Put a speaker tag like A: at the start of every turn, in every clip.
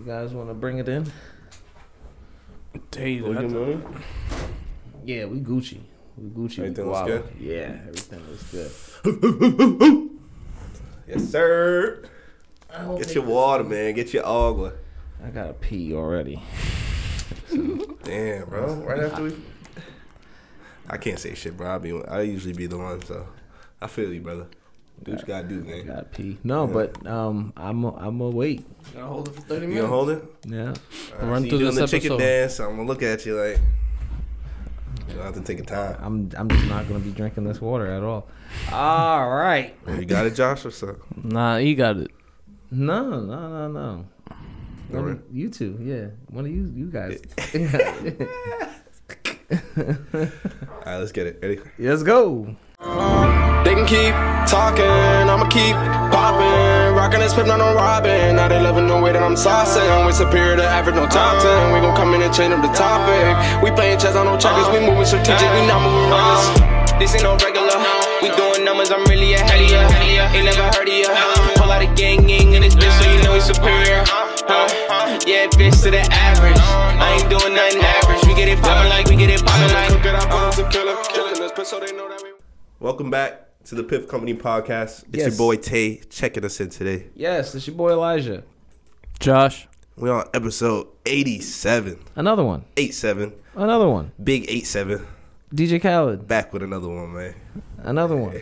A: You guys want to bring it in?
B: Taser.
C: What you
B: that's-
C: doing?
A: Yeah, we Gucci. We Gucci. we
C: Everything looks good?
A: Yeah, everything looks good.
C: Yes, sir. Get your water, man. Get your agua.
A: I gotta pee already.
C: Damn, bro. Right after we. I can't say shit, bro. I be. I usually be the one, so I feel you, brother. Do what you gotta do,
A: I
C: man.
A: gotta pee. No,
C: Yeah.
A: but um, I'm a, I'm gonna wait. Gotta hold it for thirty minutes.
C: You gonna hold it?
A: Yeah.
C: Alright,
B: Run
C: so
B: through
C: you doing
B: this
C: the chicken dance. I'm gonna look at you like. You don't have to take your time.
A: I'm I'm just not gonna be drinking this water at all. All right.
C: You got it, Josh, or so?
B: Nah, he got it.
A: No, no, no, no. One
C: Alright.
A: of you two, yeah. One of you, you guys.
C: All right, let's get it. Ready?
A: Let's go.
D: They can keep talking, I'ma keep popping. Rockin' this pip, not on robbing. Now they loving the way that I'm saucing. We superior to average, no top 10. We gon' come in and change up the topic. We playing chess on no checkers, we moving strategic, we not moving reckless. This ain't no regular. We doing numbers, I'm really ahead of ya. Ain't never heard of ya. Pull out a gang gang in this bitch, so you know we superior. Huh? Yeah, bitch to the average. I ain't doing nothing average. We get it poppin' like we get it poppin' like.
C: Welcome back to the Piff Company podcast. It's
A: Yes.
C: your boy Tay checking us in today.
A: Yes, it's your boy Elijah.
B: Josh.
C: We on episode 87.
A: Another one.
C: 87.
A: Another one.
C: Big 87.
A: DJ Khaled.
C: Back with another one, man.
A: Another one.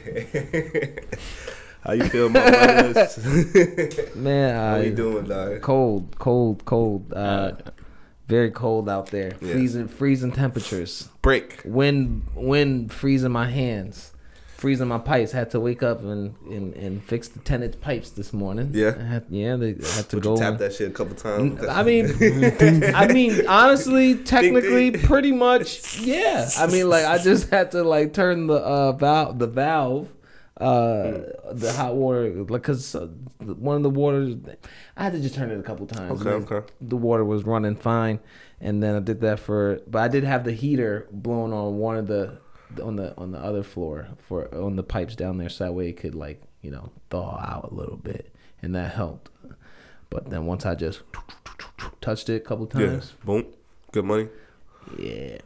C: How you feel, my brothers?
A: Man,
C: How
A: uh,
C: you doing, dog?
A: cold, cold, cold. Uh, very cold out there.
C: Yeah.
A: Freezing, freezing temperatures.
C: Break.
A: Wind, wind freezing my hands. Freezing my pipes. Had to wake up and, and, and fix the tenant pipes this morning.
C: Yeah?
A: I had, yeah. They had to
C: But
A: go.
C: you
A: and-
C: that shit a couple times.
A: I mean, I mean, honestly, technically, pretty much, yeah. I mean, like, I just had to like turn the uh, valve, the valve, uh, the hot water, like, cause uh, one of the waters, I had to just turn it a couple times.
C: Okay, okay.
A: The water was running fine, and then I did that for, but I did have the heater blowing on one of the on the on the other floor for on the pipes down there, so that way it could like you know thaw out a little bit, and that helped. But then once I just touched it a couple
C: yeah.
A: times,
C: Boom. Good money.
A: yeah.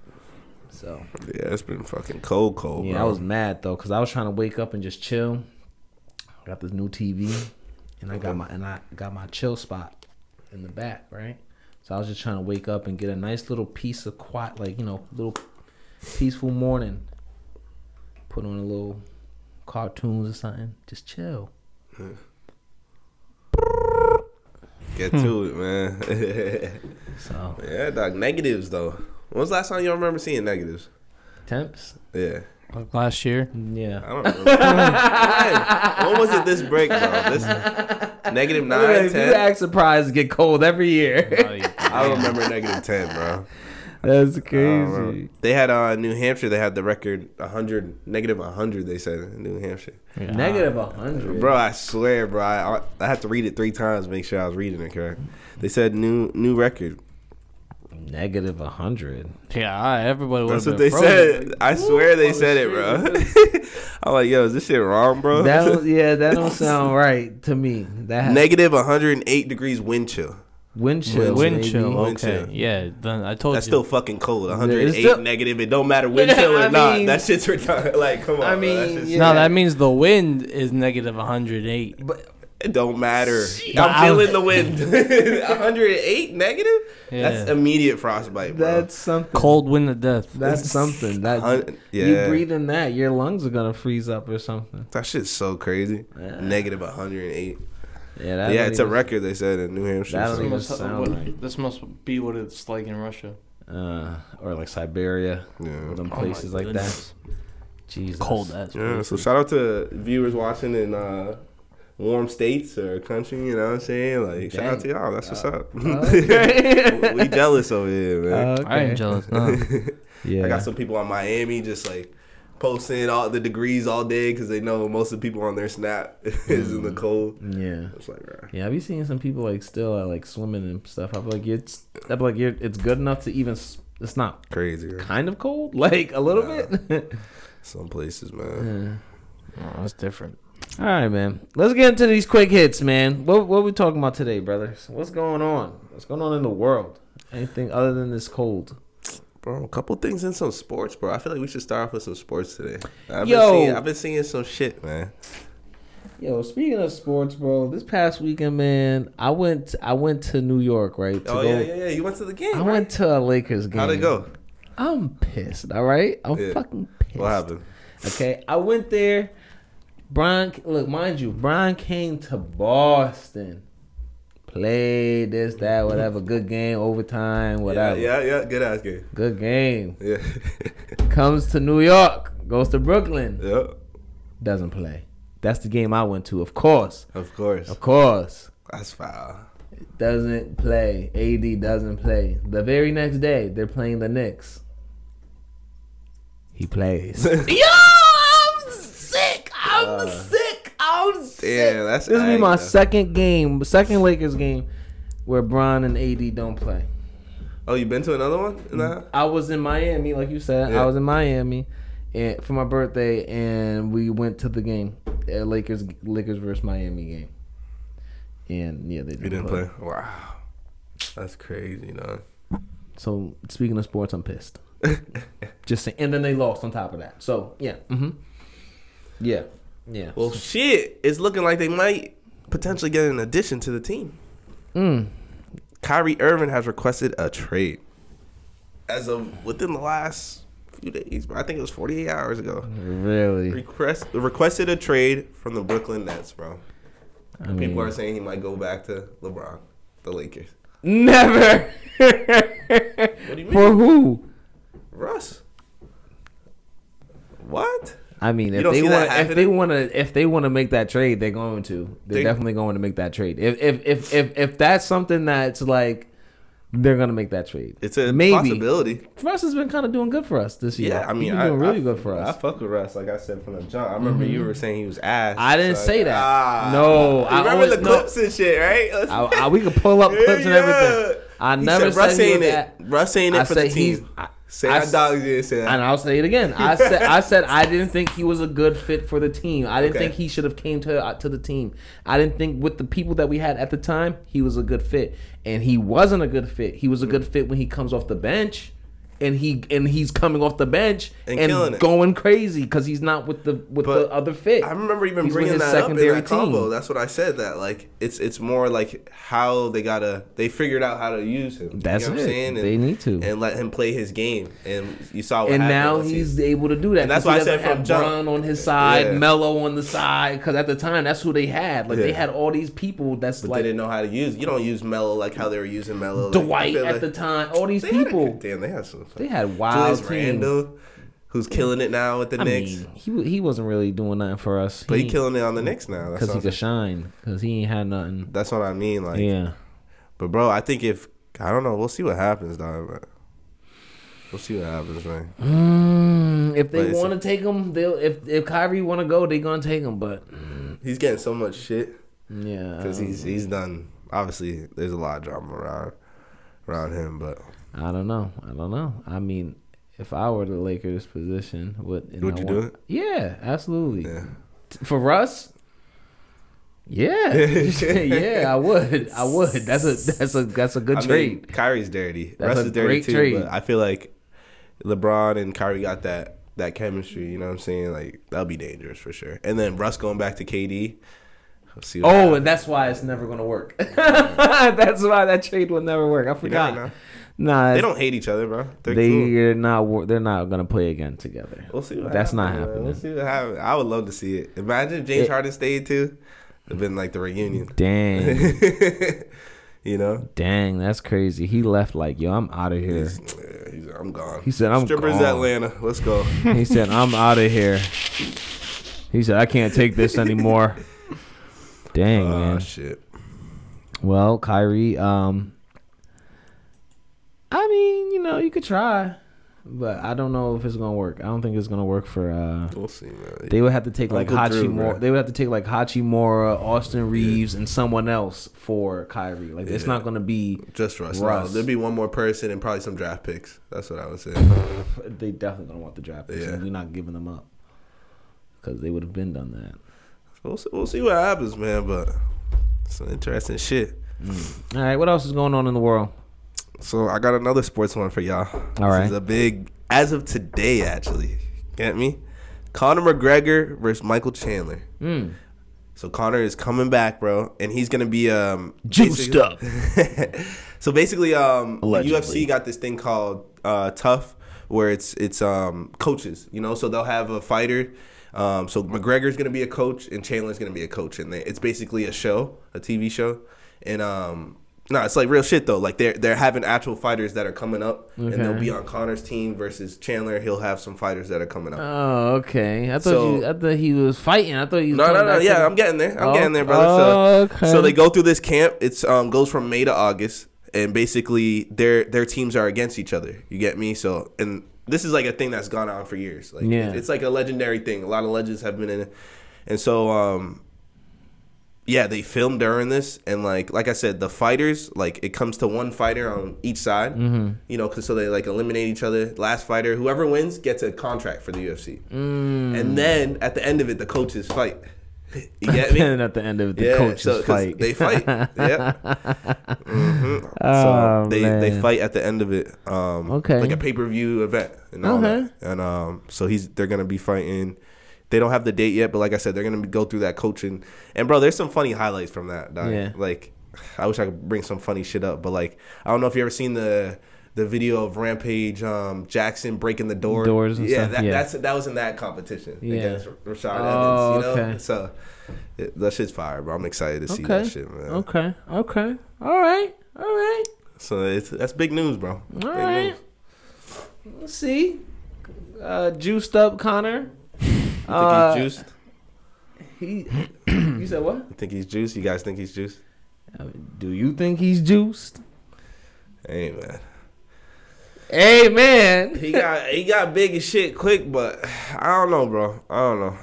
A: So
C: Yeah, it's been fucking cold, cold,
A: yeah,
C: bro.
A: I was mad though because I was trying to wake up and just chill. I got this new TV, and I got my and I got my chill spot in the back, right? So I was just trying to wake up and get a nice little piece of quiet, like you know, little peaceful morning. Put on a little cartoons or something, just chill.
C: Get to it, man.
A: So
C: yeah, dog. Negatives, though. When was the last time you remember seeing negatives?
A: temps,
C: Yeah.
B: Like last year.
A: yeah.
C: I don't know. when, when was it this break, bro? This negative
A: Look at
C: nine,
A: if you act surprised to get cold every year.
C: I don't remember negative ten, bro.
A: That's crazy.
C: remember. They had uh, New Hampshire. They had the record 100, negative 100. They said in New Hampshire.
A: Negative a hundred,
C: Bro, I swear, bro. I, I had to read it three times to make sure I was reading it correct. They said new new record.
A: Negative a hundred.
B: Yeah, I, everybody would
C: That's
B: have
C: what they
B: frozen.
C: said. I swear they said it, bro. I'm like, yo, is this shit wrong, bro?
A: That don't, yeah, that don't sound right to me. That has
C: Negative 108 degrees wind chill.
A: Wind chill.
B: Wind
A: maybe.
B: chill.
C: Wind
B: Okay.
C: chill.
B: Yeah. Then I told
C: That's
B: you.
C: still fucking cold. 108
A: still-
C: negative. It don't matter wind chill or not.
A: mean-
C: that shit's retarded. Like, come on.
A: I
C: bro.
A: mean,
C: That
A: yeah.
B: No, that means the wind is negative 108.
A: But
C: it don't matter.
B: But
C: I'm
B: I-
C: feeling the wind. 108 negative. That's immediate frostbite, bro.
A: that's something.
B: Cold wind of death.
A: That's something. That
C: Hun-
A: you
C: yeah.
A: breathe in that, your lungs are gonna freeze up or something.
C: that shit's so crazy.
A: Yeah.
C: Negative 108.
A: Yeah,
C: yeah,
A: don't
C: it's a record. They said in New Hampshire.
A: That don't
C: so-
A: even
B: This must,
A: sound
B: what-
A: right.
B: this must be what it's like in Russia.
A: Uh, or like Siberia,
C: Yeah.
A: them
B: Oh
A: places like
B: goodness.
A: that. Jesus,
B: Cold as.
C: Yeah, so shout out to viewers watching in uh, warm states or country, you know what I'm saying? Like, shout out to y'all. That's what's up.
A: Okay.
C: we jealous over here, man.
A: Okay.
B: I ain't jealous. No.
A: Yeah,
C: I got some people on Miami just like posting all the degrees all day because they know most of the people on their snap is in the cold.
A: yeah.
C: It's like, bruh.
A: Yeah, I be seeing some people like still uh, like swimming and stuff. I'm like, it's, I'm like, you're, it's good enough to even. It's not
C: crazy. man.
A: kind of cold, like a little
C: Nah.
A: bit.
C: Some places, man.
A: Yeah.
B: Oh, that's different.
A: All right, man. Let's get into these quick hits, man. What what we talking about today, brothers? What's going on? What's going on in the world? Anything other than this cold?
C: Bro, a couple things in some sports, bro. I feel like we should start off with some sports today. I've
A: Yo.
C: been seeing, I've been seeing some shit, man.
A: Yo, speaking of sports, bro, this past weekend, man, I went I went to New York, right? To
C: Oh
A: go-
C: yeah, yeah, yeah. You went to the game.
A: I
C: right?
A: went to a Lakers game.
C: How'd it go?
A: I'm pissed. All right, I'm
C: Yeah.
A: fucking pissed.
C: What happened?
A: Okay, I went there. Brian, look, mind you, Brian came to Boston, played this, that, whatever. Good game, overtime, whatever.
C: Yeah, yeah, yeah. Good ass game.
A: Good game.
C: Yeah.
A: Comes to New York, goes to Brooklyn,
C: yeah.
A: doesn't play. That's the game I went to, of course.
C: Of course.
A: Of course.
C: That's foul.
A: Doesn't play. AD doesn't play. The very next day, they're playing the Knicks. He plays. Yo, I'm sick. I'm uh, sick. I'm sick.
C: Damn, that's
A: This will be my
C: though.
A: second game, second Lakers game where Bron and AD don't play.
C: Oh, you been to another one? Nah.
A: I was in Miami, like you said.
C: Yeah.
A: I was in Miami, and for my birthday, and we went to the game, uh, Lakers Lakers versus Miami game. And yeah, they didn't,
C: You didn't
A: play.
C: play. Wow. That's crazy, man.
A: So speaking of sports, I'm pissed. Just saying, and then they lost on top of that. So yeah, mm-hmm. yeah, yeah.
C: Well, shit, it's looking like they might potentially get an addition to the team.
A: Mm.
C: Kyrie Irving has requested a trade. As of within the last few days, bro. I think it was 48 hours ago.
A: Really?
C: Request requested a trade from the Brooklyn Nets, bro.
A: I
C: People
A: mean,
C: are saying he might go back to LeBron, the Lakers.
A: never.
C: What do you mean?
A: For who?
C: Russ. What?
A: I mean, if they want, if they want to, if they want to make that trade, they're going to. They're
C: They-
A: definitely going to make that trade. If if if if if that's something that's like, they're gonna make that trade.
C: It's a
A: Maybe.
C: possibility.
A: Russ has been kind of doing good for us this year.
C: Yeah, I mean,
A: he's been
C: I,
A: doing really
C: I-
A: good for us.
C: I fuck with Russ, like I said from the jump. I remember you were saying he was ass.
A: I didn't
C: so
A: say that.
C: Ah.
A: No,
C: You
A: I
C: remember
A: always-
C: the
A: no.
C: clips and shit, right?
A: I, I, we could pull up clips and everything. I never
C: said, Russ
A: said he
C: ain't it. Russ ain't it for the team.
A: I,
C: Say
A: I
C: I, dogs didn't say that.
A: and I'll say it again. I said I said I didn't think he was a good fit for the team. I didn't
C: Okay.
A: think he should have came to uh, to the team. I didn't think with the people that we had at the time he was a good fit, and he wasn't a good fit. He was a good fit when he comes off the bench. And he and he's coming off the bench
C: And
A: and, going crazy because he's not with the with
C: But
A: the other fit.
C: I remember even
A: He's
C: bringing that up in
A: secondary
C: that combo. That's what I said. That like it's it's more like how they gotta they figured out how to use him.
A: That's
C: you know what
A: it.
C: I'm saying?
A: They need to.
C: and let him play his game. And you saw what
A: and now he's
C: season.
A: able to do that.
C: And that's why I said from
A: have
C: jump.
A: On his side,
C: Yeah.
A: Mello on the side. Because at the time, that's who they had. Like they had all these people. That's
C: But
A: like
C: they didn't know how to use. You don't use Mello like how they were using Mello. Like,
A: Dwight at
C: like-
A: the time. All these
C: had a
A: people.
C: damn, they had some.
A: They had wild
C: Julius
A: team.
C: Randle, who's killing it now with the
A: I
C: Knicks.
A: mean, he he wasn't really doing nothing for us.
C: but he killing it on the Knicks now.
A: Because he could shine. Because he ain't had nothing.
C: That's what I mean. Like,
A: yeah.
C: but bro, I think if I don't know, we'll see what happens, dog. But we'll see what happens, man.
A: Mm, if they want to take him, they'll. If if Kyrie want to go, they gonna take him. But
C: He's getting so much shit
A: yeah,
C: because he's he's done. Obviously, there's a lot of drama around around him, but
A: I don't know. I don't know. I mean, if I were the Lakers' position, would I
C: you
A: want-
C: do it?
A: Yeah, absolutely.
C: yeah.
A: For Russ, yeah, yeah, I would. I would. That's a that's a that's a good
C: I mean,
A: trade.
C: Kyrie's dirty.
A: That's
C: Russ is dirty too.
A: trade.
C: But I feel like LeBron and Kyrie got that that chemistry. You know what I'm saying? Like that'll be dangerous for sure. And then Russ going back to KD. We'll
A: oh,
C: happens.
A: and that's why it's never gonna work. that's why that trade will never work. I forgot. Nah,
C: They don't hate each other, bro. They're
A: They
C: cool.
A: not. They're not gonna play again together.
C: We'll see what
A: That's not
C: happens, man.
A: happening.
C: We'll see what happens. I would love to see it. Imagine James
A: It-
C: Harden stayed too. It'd been like the reunion.
A: Dang,
C: you know?
A: dang, that's crazy. He left like, yo, I'm out of here.
C: He's, he's, I'm gone.
A: He said, "I'm
C: Strippers
A: gone."
C: Atlanta. Let's go.
A: He said, I'm out of here. He said, I can't take this anymore. Dang,
C: Oh
A: man.
C: shit.
A: Well, Kyrie, um, I mean, you know, you could try, but I don't know if it's gonna work. I don't think it's gonna work for. uh
C: We'll see, man.
A: They would have to take like
C: Uncle Drew,
A: Hachimura.
C: bro.
A: They would have to take like Hachimura, Austin Reaves, and someone else for Kyrie. Like it's not gonna be.
C: Just Russ.
A: Russ.
C: No, there'd be one more person and probably some draft picks. That's what I would say.
A: They definitely gonna want the draft picks,
C: Yeah.
A: and we're not giving them up because they would have been done that.
C: we'll see, we'll see what happens, man. But some interesting shit.
A: All right, what else is going on in the world?
C: So I got another sports one for y'all.
A: All right.
C: This is a big as of today, actually. Get me? Conor McGregor versus Michael Chandler.
A: Mm.
C: So Conor is coming back, bro, and he's gonna be um
A: Juiced
C: basically- so basically, um, the UFC got this thing called uh, Tough, where it's it's um coaches, you know. So they'll have a fighter. Um, so McGregor's gonna be a coach, and Chandler's gonna be a coach, and they, it's basically a show, a TV show, and um. No, it's like real shit though. Like they're they're having actual fighters that are coming up, and they'll be on Conor's team versus Chandler. He'll have some fighters that are coming up.
A: Oh, okay. I thought
C: So-
A: you. I thought he was fighting. I thought he was.
C: No, no, no.
A: back to
C: Yeah, I'm getting there. I'm
A: Oh,
C: getting there, brother. So,
A: oh, okay.
C: so they go through this camp. It's um goes from May to August, and basically their their teams are against each other. You get me? So, and this is like a thing that's gone on for years. Like,
A: Yeah.
C: it's like a legendary thing. A lot of legends have been in it, and so um. Yeah, they filmed during this, and like like I said, the fighters like it comes to one fighter on each side,
A: Mm-hmm.
C: you know, cause so they like eliminate each other. Last fighter, whoever wins, gets a contract for the UFC,
A: Mm.
C: and then at the end of it, the coaches fight. You get me?
A: and at the end of it, the
C: yeah,
A: coaches
C: so,
A: fight.
C: They fight. yeah. hmm
A: Oh,
C: so they they fight at the end of it. Um,
A: Okay.
C: Like a pay per view event and all
A: Okay.
C: that. And um, so he's they're gonna be fighting. They don't have the date yet, but like I said, they're gonna go through that coaching. And bro, there's some funny highlights from that. dog.
A: Yeah.
C: Like, I wish I could bring some funny shit up, but like, I don't know if you ever seen the. The video of Rampage um, Jackson breaking the door.
A: Doors and
C: yeah,
A: stuff,
C: That,
A: yeah.
C: that's that was in that competition
A: Yeah.
C: against Rashad
A: Oh,
C: Evans. You know,
A: okay.
C: so it, that shit's fire, bro. I'm excited to see
A: okay.
C: that shit, man.
A: Okay. Okay. All right. All right.
C: So it's that's big news, bro.
A: All
C: Big
A: right.
C: news.
A: Let's see. Uh, juiced up Conor.
C: You think
A: Uh,
C: he's juiced?
A: He. you said what?
C: You think he's juiced? You guys think he's juiced?
A: Do you think he's juiced?
C: Hey man,
A: Hey man.
C: he got he got big as shit quick, but I don't know, bro. I don't know.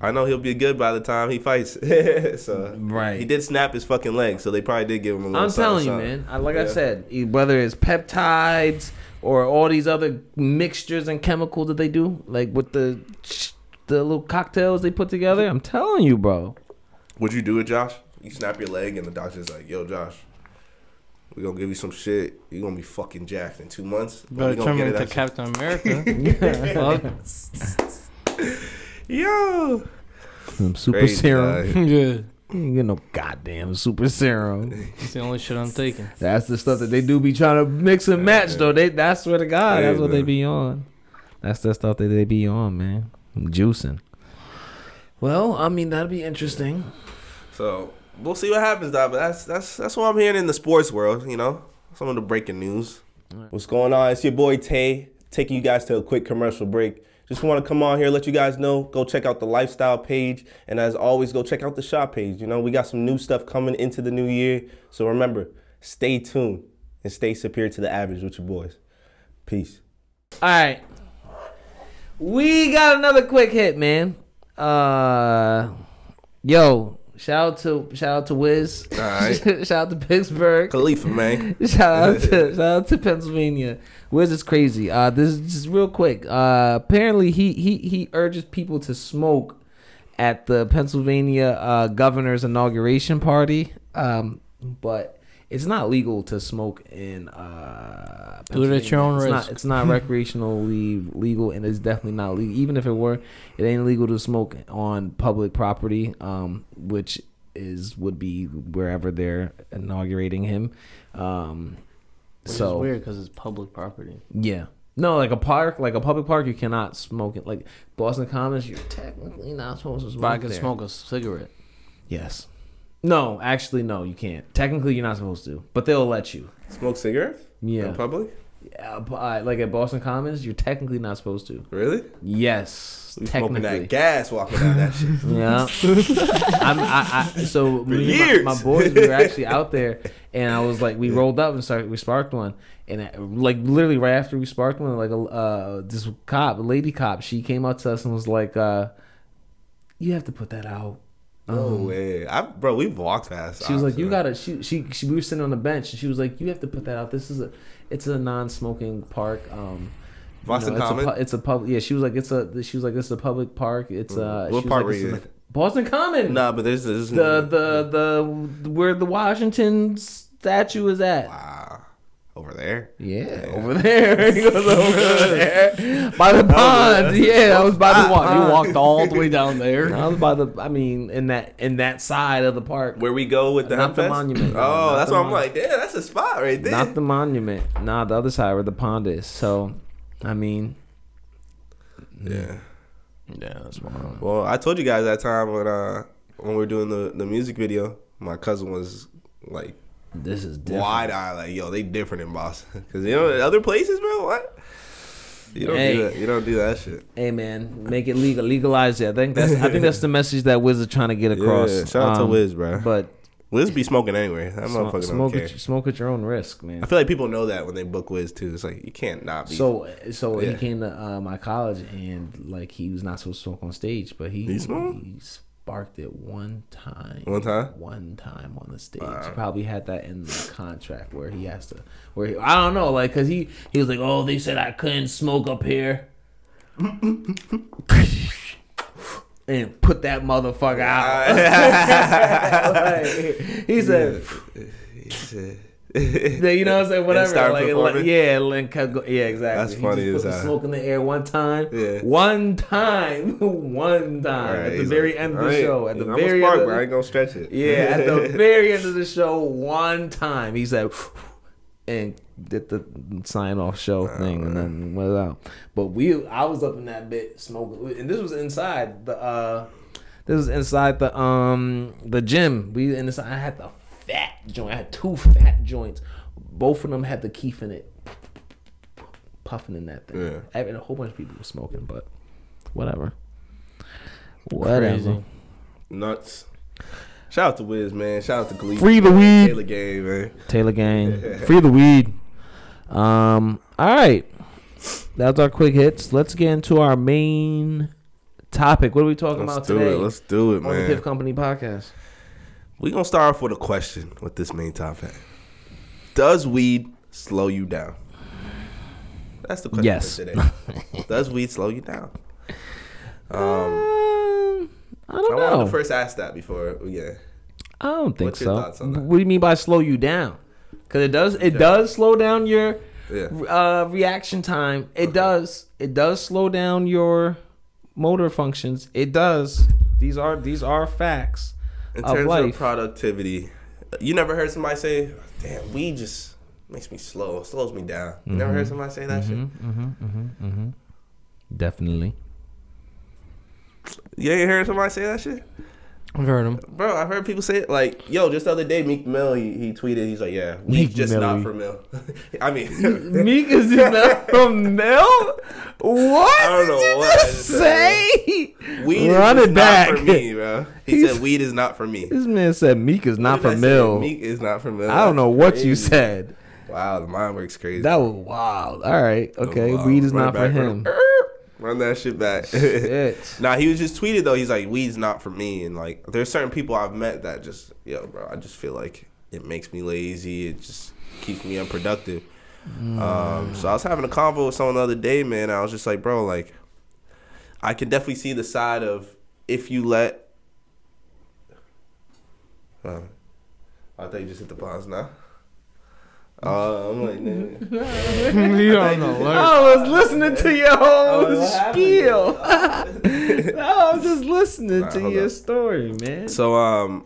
C: I know he'll be good by the time he fights. so
A: Right.
C: he did snap his fucking leg, so they probably did give him a little.
A: I'm telling you, man. I, like I said, whether it's peptides or all these other mixtures and chemicals that they do, like with the the little cocktails they put together. I'm telling you, bro.
C: Would you do it, Josh? You snap your leg, and the doctor's like, "Yo, Josh, we gonna give you some shit. You gonna be fucking jacked in two months. but
B: Better
C: we gonna
B: turn
C: get
B: me
C: it
B: into
C: out
B: Captain America. Fuck.
C: Yo,
A: Some super
C: Crazy,
A: serum.
C: dog.
B: yeah.
A: You ain't get no goddamn super serum.
B: It's the only shit I'm taking.
A: That's the stuff that they do be trying to mix and match though. They that's where the God,
C: Hey,
A: that's what they be on. That's the stuff that they be on, man. Juicing. Well, I mean that'd be interesting.
C: So we'll see what happens, dog. But that's that's that's what I'm hearing in the sports world. You know, some of the breaking news. What's going on? It's your boy Tay taking you guys to a quick commercial break. Just want to come on here, let you guys know. Go check out the lifestyle page, and as always, go check out the shop page. You know, we got some new stuff coming into the new year. So remember, stay tuned and stay superior to the average with your boys. Peace.
A: All right. We got another quick hit, man. Uh yo, shout out to shout out to Wiz.
C: All right.
A: shout out to Pittsburgh.
C: Khalifa, man.
A: shout out to shout out to Pennsylvania. Wiz is crazy. Uh this is just real quick. Uh apparently he he he urges people to smoke at the Pennsylvania uh governor's inauguration party. Um but it's not legal to smoke in uh
B: Do it at your own
A: Pennsylvania.
B: risk.
A: It's not, it's not recreationally legal and it's definitely not legal. Even if it were, it ain't legal to smoke on public property, um, which is would be wherever they're inaugurating him. Um,
B: Which
A: so
B: is weird because it's public property.
A: yeah. No, like a park, like a public park, you cannot smoke it. Like Boston Commons, you're technically not supposed to smoke.
B: But I can
A: there.
B: smoke a cigarette.
A: Yes. No, actually, no, you can't. Technically, you're not supposed to, but they'll let you.
C: Smoke cigarettes
A: Yeah.
C: in public?
A: Yeah, but, uh, like at Boston Commons, you're technically not supposed to.
C: Really?
A: Yes,
C: smoking that gas walking down that shit.
A: Yeah. I'm, I, I, so. My, my boys, we were actually out there, and I was like, we rolled up and started, we sparked one, and uh, like literally right after we sparked one, like a uh, this cop, a lady cop, she came up to us and was like, uh, "You have to put that out."
C: No way. I, bro, we've walked past.
A: Um, She was like, "You
C: got
A: gotta." She, she she we were sitting on the bench, and she was like, "You have to put that out. This is a, it's a non-smoking park." Um, you
C: Boston
A: know, it's a
C: Common?
A: It's a public. Yeah, she was like, "It's a." She was like, "It's a public park. It's uh."
C: What park
A: like,
C: were you
A: in
C: in?"
A: Boston Common.
C: Nah, but there's, there's
A: The the the where the Washington statue is at.
C: wow over there.
A: Yeah, over there. He goes over there by the pond. Yeah, I was by the
B: You walked all the way down there.
A: I was by the. I mean, in that in that side of the park.
C: Where we go with the
A: Not the
C: Hempfest?
A: monument,
C: Oh,
A: not
C: that's
A: the
C: what I'm
A: mon-
C: like. Damn, that's a spot right there.
A: Not the monument. Nah, the other side where the pond is. So, I mean,
C: yeah.
B: Yeah, that's wild.
C: Well, I told you guys that time when uh when we were doing the the music video, my cousin was like
A: this is different.
C: wide eye, like yo, they different in Boston, because you know other places, bro. What? You don't
A: Hey.
C: do that. You don't do that shit.
A: Hey man, make it legal, legalize it. I think that's I think that's the message that Wiz is trying to get across.
C: Yeah, shout out to
A: Um,
C: Wiz, bro.
A: But
C: Wiz be smoking anyway. That
A: smoke,
C: motherfucker don't
A: smoke,
C: care.
A: at, smoke at your own risk, man.
C: I feel like people know that when they book Wiz too. It's like you can't not be.
A: So so
C: Yeah.
A: he came to uh, my college and like he was not supposed to smoke on stage, but he
C: He smoked?
A: He sparked it one time.
C: One time?
A: One time on the stage.
C: Wow.
A: Probably had that in the contract where he has to. Where he, I don't know, like, cause he he was like, oh, they said I couldn't smoke up here. and put that motherfucker out. Like, he said, Yeah, you know what I'm saying? Whatever. Like, like, yeah, Lynn kept go- yeah, exactly.
C: That's
A: He
C: funny
A: just
C: as
A: put the smoke in the air one time.
C: Yeah.
A: One time. one time.
C: Alright,
A: at the very
C: like,
A: end of the
C: "Alright,
A: show. At the very
C: spark,
A: end of
C: bro. I
A: the,
C: ain't gonna stretch it.
A: Yeah, at the very end of the show, one time he said and did the sign off show thing and then went out. But we I was up in that bit smoking and this was inside the uh this was inside the um the gym. We in this I had the fat joint. I had two fat joints. Both of them had the keef in it. Puffing in that thing.
C: Yeah.
A: I mean, a whole bunch of people were smoking, but whatever. Whatever.
B: Crazy.
C: Nuts. Shout out to Wiz, man. Shout out to Glee.
A: Free the weed.
C: Taylor Gang, man.
A: Taylor Gang. Free the weed. Um. All right. That's our quick hits. Let's get into our main topic. What are we talking
C: Let's
A: about
C: do
A: today
C: it. Let's do it,
A: on the
C: man.
A: Piff Company podcast?
C: We gonna start off with a question with this main topic. Does weed slow you down? That's the question
A: Yes.
C: for today. Does weed slow you down? Um,
A: Um, I don't know.
C: I
A: know.
C: wanted to first ask that before get.
A: I don't think
C: What's your
A: so.
C: thoughts on that?
A: What do you mean by slow you down? Because it does. It does slow down your
C: Yeah.
A: uh, reaction time. It does. It does slow down your motor functions. It does. These are these are facts
C: In
A: of
C: terms
A: life.
C: of productivity, you never heard somebody say, "Damn, we just makes me slow, slows me down." You never
A: Mm-hmm.
C: heard somebody say that shit?
A: Mm-hmm, mm-hmm, mm-hmm, Definitely.
C: You ain't heard somebody say that shit,
B: I've heard him.
C: bro. I heard people say it like, "Yo, just the other day, Meek Mill, he, he tweeted, he's like, yeah,
A: Meek
C: just
A: Mill.
C: not for Mill." I mean,
A: Meek is not from Mel. What?
C: I don't know
A: did you
C: what
A: just say.
C: weed
A: Run
C: is
A: it back.
C: not for me, bro. He
A: He's-
C: said, "Weed is not for me."
A: This man said Meek is not
C: What did
A: from
C: say?
A: Mill.
C: Meek is not for Mill.
A: I don't know what you
C: crazy.
A: said.
C: Wow, the mind works crazy.
A: That was wild. All right. Okay.
C: Wow.
A: Weed is not for
C: back,
A: him.
C: it- Run that shit back.
A: Shit.
C: Nah, he was just tweeted though. He's like, weed's not for me, and like, there's certain people I've met that just, yo, bro, I just feel like it makes me lazy. It just keeps me unproductive. Um, so I was having a convo with someone the other day, man. I was just like, bro, like, I can definitely see the side of if you let. Uh, I thought you just hit the pause now. Uh, I'm like, nigga.
B: you don't know.
A: I was listening to your whole
C: what happened?
A: spiel. I was just listening
C: Nah,
A: to your
C: up.
A: story, man.
C: So um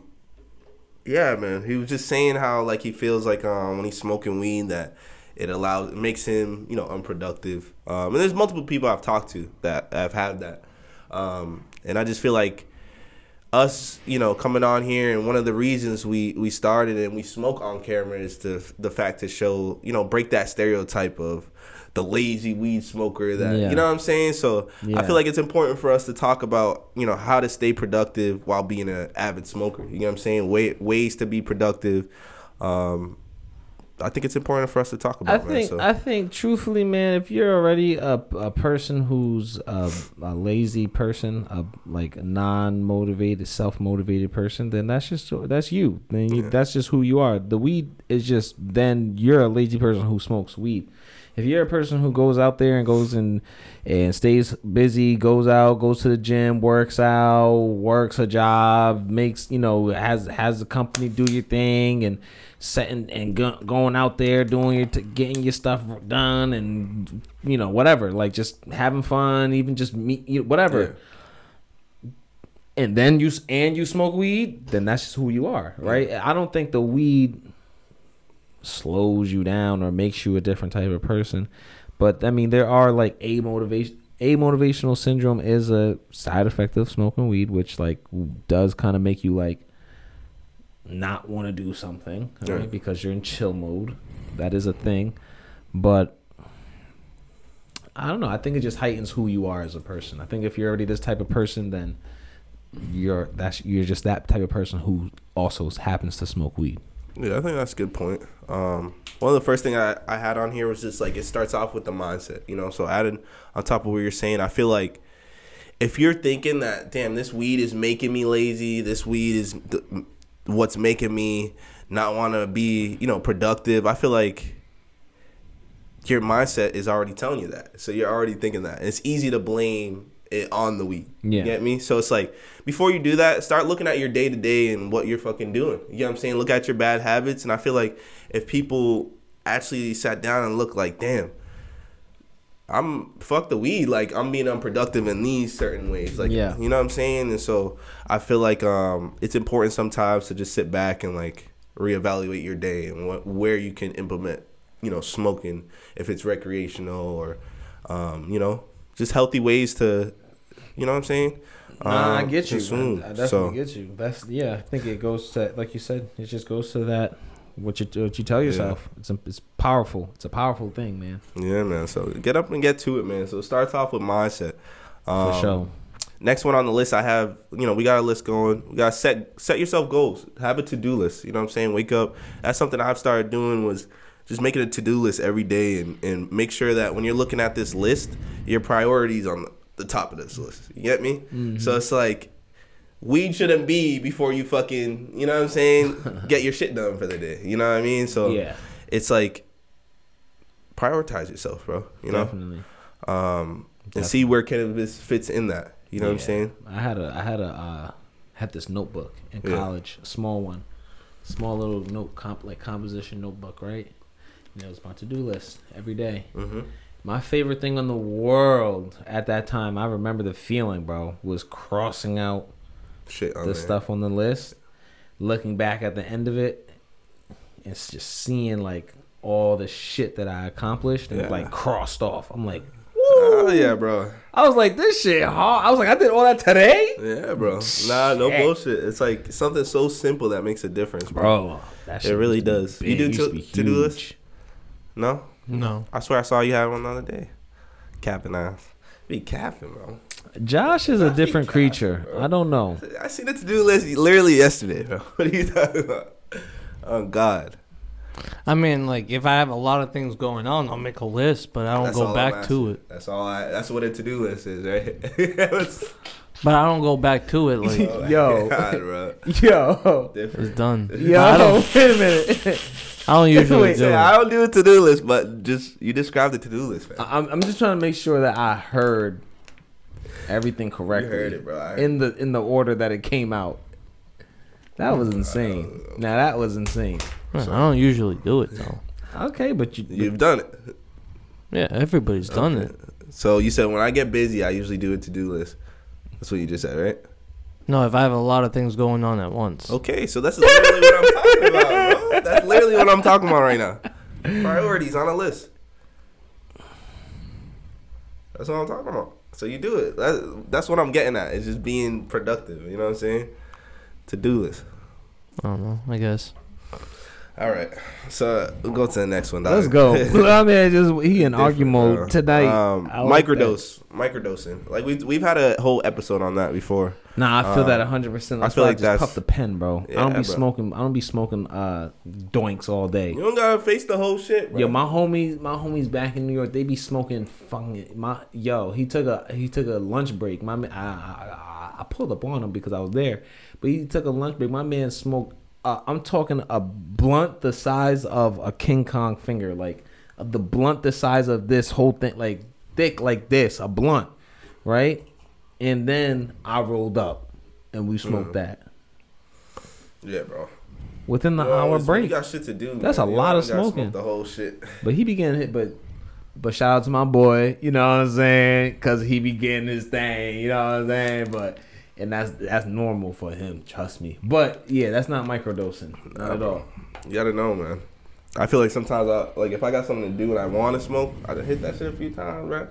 C: yeah, man. He was just saying how like he feels like um when he's smoking weed that it allows it makes him, you know, unproductive. Um and there's multiple people I've talked to that have had that. Um and I just feel like us, you know, coming on here and one of the reasons we we started and we smoke on camera is to the fact to show, you know, break that stereotype of the lazy weed smoker that
A: Yeah.
C: you know what I'm saying? So I feel like it's important for us to talk about, you know, how to stay productive while being an avid smoker. You know what I'm saying? Way, ways to be productive. Um I think it's important for us to talk
A: I
C: about, man.
A: think
C: So
A: I think truthfully, man, if you're already a, a person who's a, a lazy person, a like non motivated, self motivated person, then that's just that's you. Then you, that's just who you are. The weed is just then you're a lazy person who smokes weed. if you're a person who goes out there and goes and and stays busy, goes out, goes to the gym, works out, works a job, makes you know has has the company do your thing and setting and go, going out there doing your t- getting your stuff done and you know whatever like just having fun, even just meet you whatever. And then you and you smoke weed, then that's just who you are, right? I don't think the weed slows you down or makes you a different type of person. But I mean, there are like a motivation. Amotivational syndrome is a side effect of smoking weed, which like does kind of make you like not want to do something, right?
C: Yeah.
A: Because you're in chill mode. That is a thing, but I don't know. I think it just heightens who you are as a person. I think if you're already this type of person, then you're that's you're just that type of person who also happens to smoke weed.
C: Yeah, I think that's a good point. Um, one of the first thing I, I had on here was just like it starts off with the mindset, you know. So added on top of what you're saying, I feel like if you're thinking that damn this weed is making me lazy, this weed is what's making me not want to be you know productive, I feel like your mindset is already telling you that. So you're already thinking that. It's easy to blame it on the week
A: Yeah.
C: You get me? So it's like before you do that, start looking at your day to day and what you're fucking doing. You know what I'm saying? Look at your bad habits. And I feel like if people actually sat down and looked like, damn, I'm fuck the weed. Like I'm being unproductive in these certain ways. Like
A: Yeah.
C: you know what I'm saying? And so I feel like um it's important sometimes to just sit back and like reevaluate your day and what where you can implement, you know, smoking if it's recreational or um, you know, just healthy ways to you know what I'm saying?
A: Nah, I
C: Um,
A: get you. I, I definitely
C: So-
A: get you. That's yeah. I think it goes to like you said. It just goes to that what you what you tell yourself. It's a, it's powerful. It's a powerful thing, man.
C: Yeah, man. So get up and get to it, man. So it starts off with mindset.
A: For
C: Um,
A: sure.
C: Next one on the list, I have. You know, we got a list going. We got set set yourself goals. Have a to do list. You know what I'm saying? Wake up. That's something I've started doing was just making a to do list every day and and make sure that when you're looking at this list, your priorities on the, the top of this list. You get me?
A: Mm-hmm.
C: So it's like. Weed shouldn't be before you fucking, you know what I'm saying? Get your shit done for the day. You know what I mean? So
A: Yeah.
C: it's like prioritize yourself, bro. You know?
A: Definitely.
C: um, and see where cannabis fits in that. You know what I'm saying?
A: I had a I had a uh, had this notebook in
C: Yeah.
A: college, a small one, small little note comp like composition notebook, right? And it was my to do list every day.
C: Mm-hmm.
A: My favorite thing in the world at that time, I remember the feeling, bro, was crossing out
C: Shit on
A: the
C: there.
A: stuff on the list, looking back at the end of it, it's just seeing like all the shit that I accomplished and
C: Yeah.
A: like crossed off. I'm like,
C: Oh yeah, bro.
A: I was like, this shit hard. I was like, I did all that today,
C: Yeah, bro. Nah, no
A: Shit.
C: bullshit. It's like something so simple that makes a difference, bro.
A: bro. That
C: It really
A: used to be
C: does. You do to-
A: to be
C: to-do list? No,
B: No.
C: I swear I saw you have one the other day. Capping ass. Be capping, bro.
A: Josh is a different creature.
C: bro.
A: I don't know.
C: I seen the to do list literally yesterday, bro. What are you talking about? Oh God.
B: I mean, like, if I have a lot of things going on, I'll make a list, but I don't
C: That's
B: go back to it.
C: That's all I. That's what a to do list is, right? It's-
B: But I don't go back to it. Like,
C: oh,
A: Yo.
C: God, bro.
A: Yo,
C: Different.
B: it's done.
A: yo,
B: I don't,
A: wait a minute.
B: I don't usually
A: Wait,
B: do
C: Yeah, I don't do a to do list, but just you described the to do list, man.
A: I'm, I'm just trying to make sure that I heard everything correctly.
C: heard it, bro. Heard
A: in the in the order that it came out. That was insane. Now that was insane.
B: I don't usually do it, though.
A: Okay, but you,
C: You've done it.
B: Yeah, everybody's done
C: Okay.
B: it.
C: So you said when I get busy, I usually do a to do list. That's what you just said, right?
B: No, if I have a lot of things going on at once.
C: Okay, so that's literally what I'm talking about, bro. That's literally what I'm talking about right now. Priorities on a list. That's what I'm talking about. So you do it. That, that's what I'm getting at. It's just being productive. You know what I'm saying? To do list.
B: I don't know. I guess.
C: All right. So we'll go to the next one.
A: let's go. I mean, just he in argue mode tonight.
C: Um,
A: like
C: microdose, microdosing. Like we we've had a whole episode on that before.
A: Nah, I feel
C: Um,
A: that 100. percent
C: I feel like
A: I just
C: that's-
A: puff the pen, bro. I don't be
C: bro.
A: smoking. I don't be smoking uh doinks all day.
C: You don't gotta face the whole shit, bro.
A: Yo, my homies, my homies back in New York, they be smoking fucking my. Yo, he took a he took a lunch break. My man, I, I, I, I pulled up on him because I was there, but he took a lunch break. My man smoked. Uh, I'm talking a blunt the size of a King Kong finger, like the blunt the size of this whole thing, like thick like this, a blunt, right? And then I rolled up, and we smoked that
C: Yeah, bro.
A: within the
C: Well,
A: hour
C: when You
A: break.
C: got shit to do.
A: That's
C: man.
A: a
C: You
A: lot of smoking.
C: The whole shit.
A: But he began hit, but but shout out to my boy, you know what I'm saying? Cause he be getting his thing, you know what I'm saying? But and that's that's normal for him, trust me. But yeah, that's not microdosing, not at all.
C: You gotta know, man. I feel like sometimes I like if I got something to do and I want to smoke, I just hit that shit a few times, bro.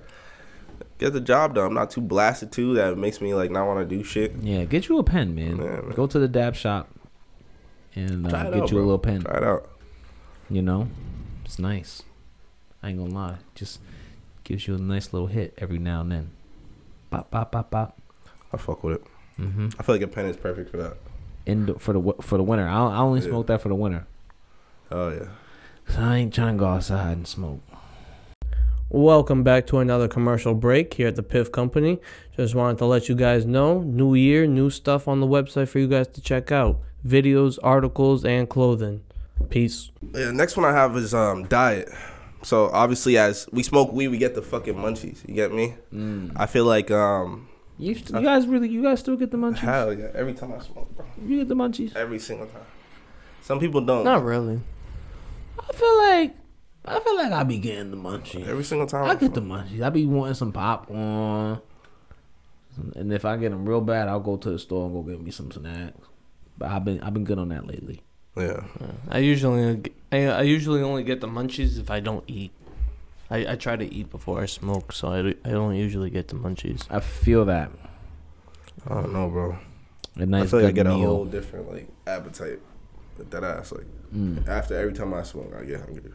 C: Get the job done. I'm not too blasted too that makes me like not want to do shit.
A: Yeah, get you a pen, man.
C: Yeah, man.
A: Go to the dab shop and uh, get
C: out,
A: you a little pen.
C: Try it out.
A: You know, it's nice. I ain't gonna lie, just gives you a nice little hit every now and then. Pop, pop, pop, pop.
C: I fuck with it.
A: Mm-hmm.
C: I feel like a pen is perfect for that.
A: In for the wi- for the winter, I, I only
C: Yeah.
A: smoke that for the winter.
C: Oh yeah.
A: So I ain't trying to go outside and smoke.
B: Welcome back to another commercial break here at the Piff Company. Just wanted to let you guys know new year, new stuff on the website for you guys to check out videos, articles, and clothing. Peace.
C: Yeah. Next one I have is um diet. So obviously, as we smoke weed, we get the fucking munchies. You get me? I feel like um
A: You, st- you guys really, you guys still get the munchies?
C: hell yeah. Every time I smoke, bro.
A: You get the munchies?
C: Every single time. Some people don't.
B: Not really.
A: I feel like, I feel like I be getting the munchies.
C: Every single time.
A: I get the munchies. I be wanting some popcorn, and if I get them real bad, I'll go to the store and go get me some snacks. But I've been, I've been good on that lately.
C: Yeah.
B: I usually I, I usually only get the munchies if I don't eat. I, I try to eat before I smoke, so I, I don't usually get the munchies.
A: I feel that
C: I don't know, bro.
A: a nice
C: I feel like I
A: good
C: get a whole different like appetite with that ass. Like
A: Mm.
C: after every time I smoke, I get hungry.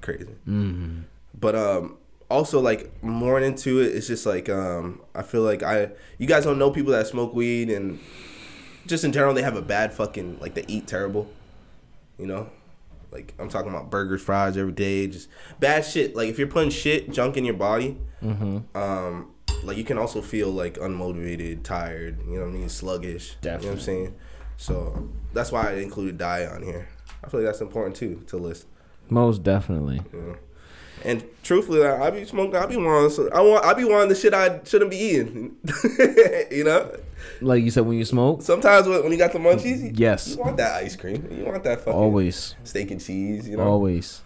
C: Crazy.
A: Mm.
C: But um also like more into it, it's just like um I feel like I you guys don't know people that smoke weed and just in general they have a bad fucking like they eat terrible. You know? Like I'm talking about burgers, fries every day, just bad shit. Like if you're putting shit, junk in your body,
A: Mm-hmm.
C: um, like you can also feel like unmotivated, tired, you know what I mean, sluggish. You know what I'm saying? So that's why I included diet on here. I feel like that's important too to list.
A: Most definitely.
C: Know? And truthfully, like, I be smoking. I be wanting. I want. I be wanting the shit I shouldn't be eating. you know.
A: Like you said, when you smoke,
C: Sometimes when, when you got the munchies, you,
A: Yes.
C: you want that ice cream. You want that fucking
A: always,
C: steak and cheese. You know.
A: always.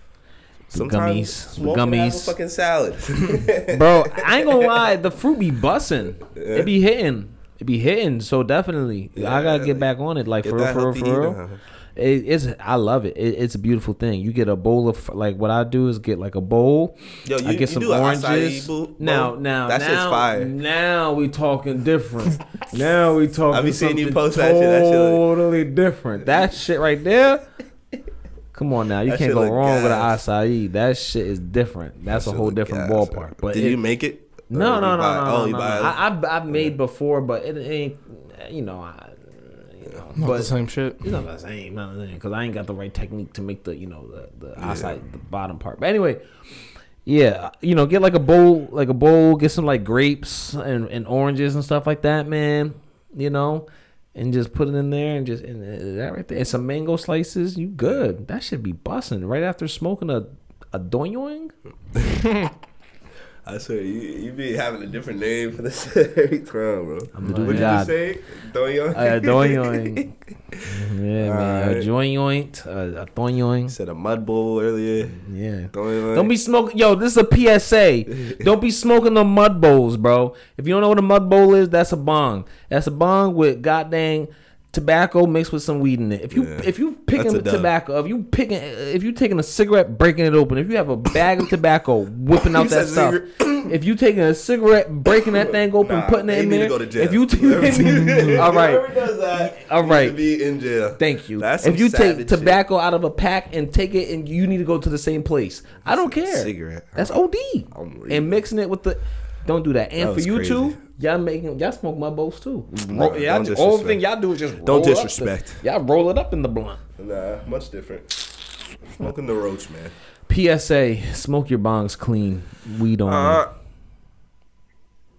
A: The
C: Sometimes
A: gummies, the
C: have a
A: gummies.
C: fucking salad.
A: Bro, I ain't gonna lie, the fruit be bussin'. It be hitting. It be hitting. So definitely, I gotta get
C: like,
A: back on it. Like for real, for real, for real. It, it's I love it. it. It's a beautiful thing. You get a bowl of like what I do is get like a bowl.
C: Yo, you,
A: I get some oranges.
C: bowl?
A: now, now,
C: that
A: now,
C: shit's fire.
A: Now we talking different. now we talking.
C: I be seeing you post that shit. That shit
A: Totally different. That shit right there. Come on now, you
C: That
A: can't go wrong with an
C: gas.
A: acai. That shit is different. That's
C: That
A: a whole different
C: gas,
A: ballpark. But
C: did
A: it-
C: you make it?
A: no, no, no, no,
C: Oh,
A: no, no. I, I've I've made before, but it ain't. You know, I, you know,
B: Not
A: but
B: the same shit.
A: it's not the same, not the same, because I ain't got the right technique to make the you know the the outside the bottom part. But anyway, yeah, you know, get like a bowl, like a bowl, get some like grapes and, and oranges and stuff like that, man. You know, and just put it in there and just and uh, that right there, and some mango slices. You good? That should be busting right after smoking a a doyoing.
C: I swear, you, you be having a different name for this every time, bro.
A: I'm
C: What did you say? Doyoing?
A: A uh, doyoing. Yeah, man. A joint, a, a
C: said a mud bowl earlier.
A: Yeah.
C: Doyoing.
A: Don't be smoking. Yo, this is a PSA. don't be smoking the mud bowls, bro. If you don't know what a mud bowl is, that's a bong. That's a bong with goddamn tobacco mixed with some weed in it. If you
C: Yeah.
A: if you picking
C: That's a dub.
A: tobacco, if you picking, if you taking a cigarette, breaking it open, if you have a bag of tobacco, whipping out that stuff. if you taking a cigarette, breaking that thing open,
C: Nah,
A: putting it
C: they
A: in
C: need to
A: there.
C: go to jail.
A: If you take, all right.
C: Whoever does that,
A: All
C: needs to be in jail.
A: Thank you.
C: That's
A: if you take
C: savage shit.
A: tobacco out of a pack and take it, and you need to go to the same place, I don't care.
C: Cigarette.
A: That's OD.
C: I'm
A: and mixing it with the, don't do that. And
C: That
A: for you
C: crazy.
A: two, y'all making y'all smoke my bowls too.
C: Nah,
A: Roll, y'all
C: don't
A: just, all the thing y'all do is just
C: Don't
A: roll up
C: disrespect.
A: the- y'all roll it up in the blunt.
C: Nah, much different. Smoking the roach, man.
A: PSA: Smoke your bongs clean. Weed on.
C: Uh,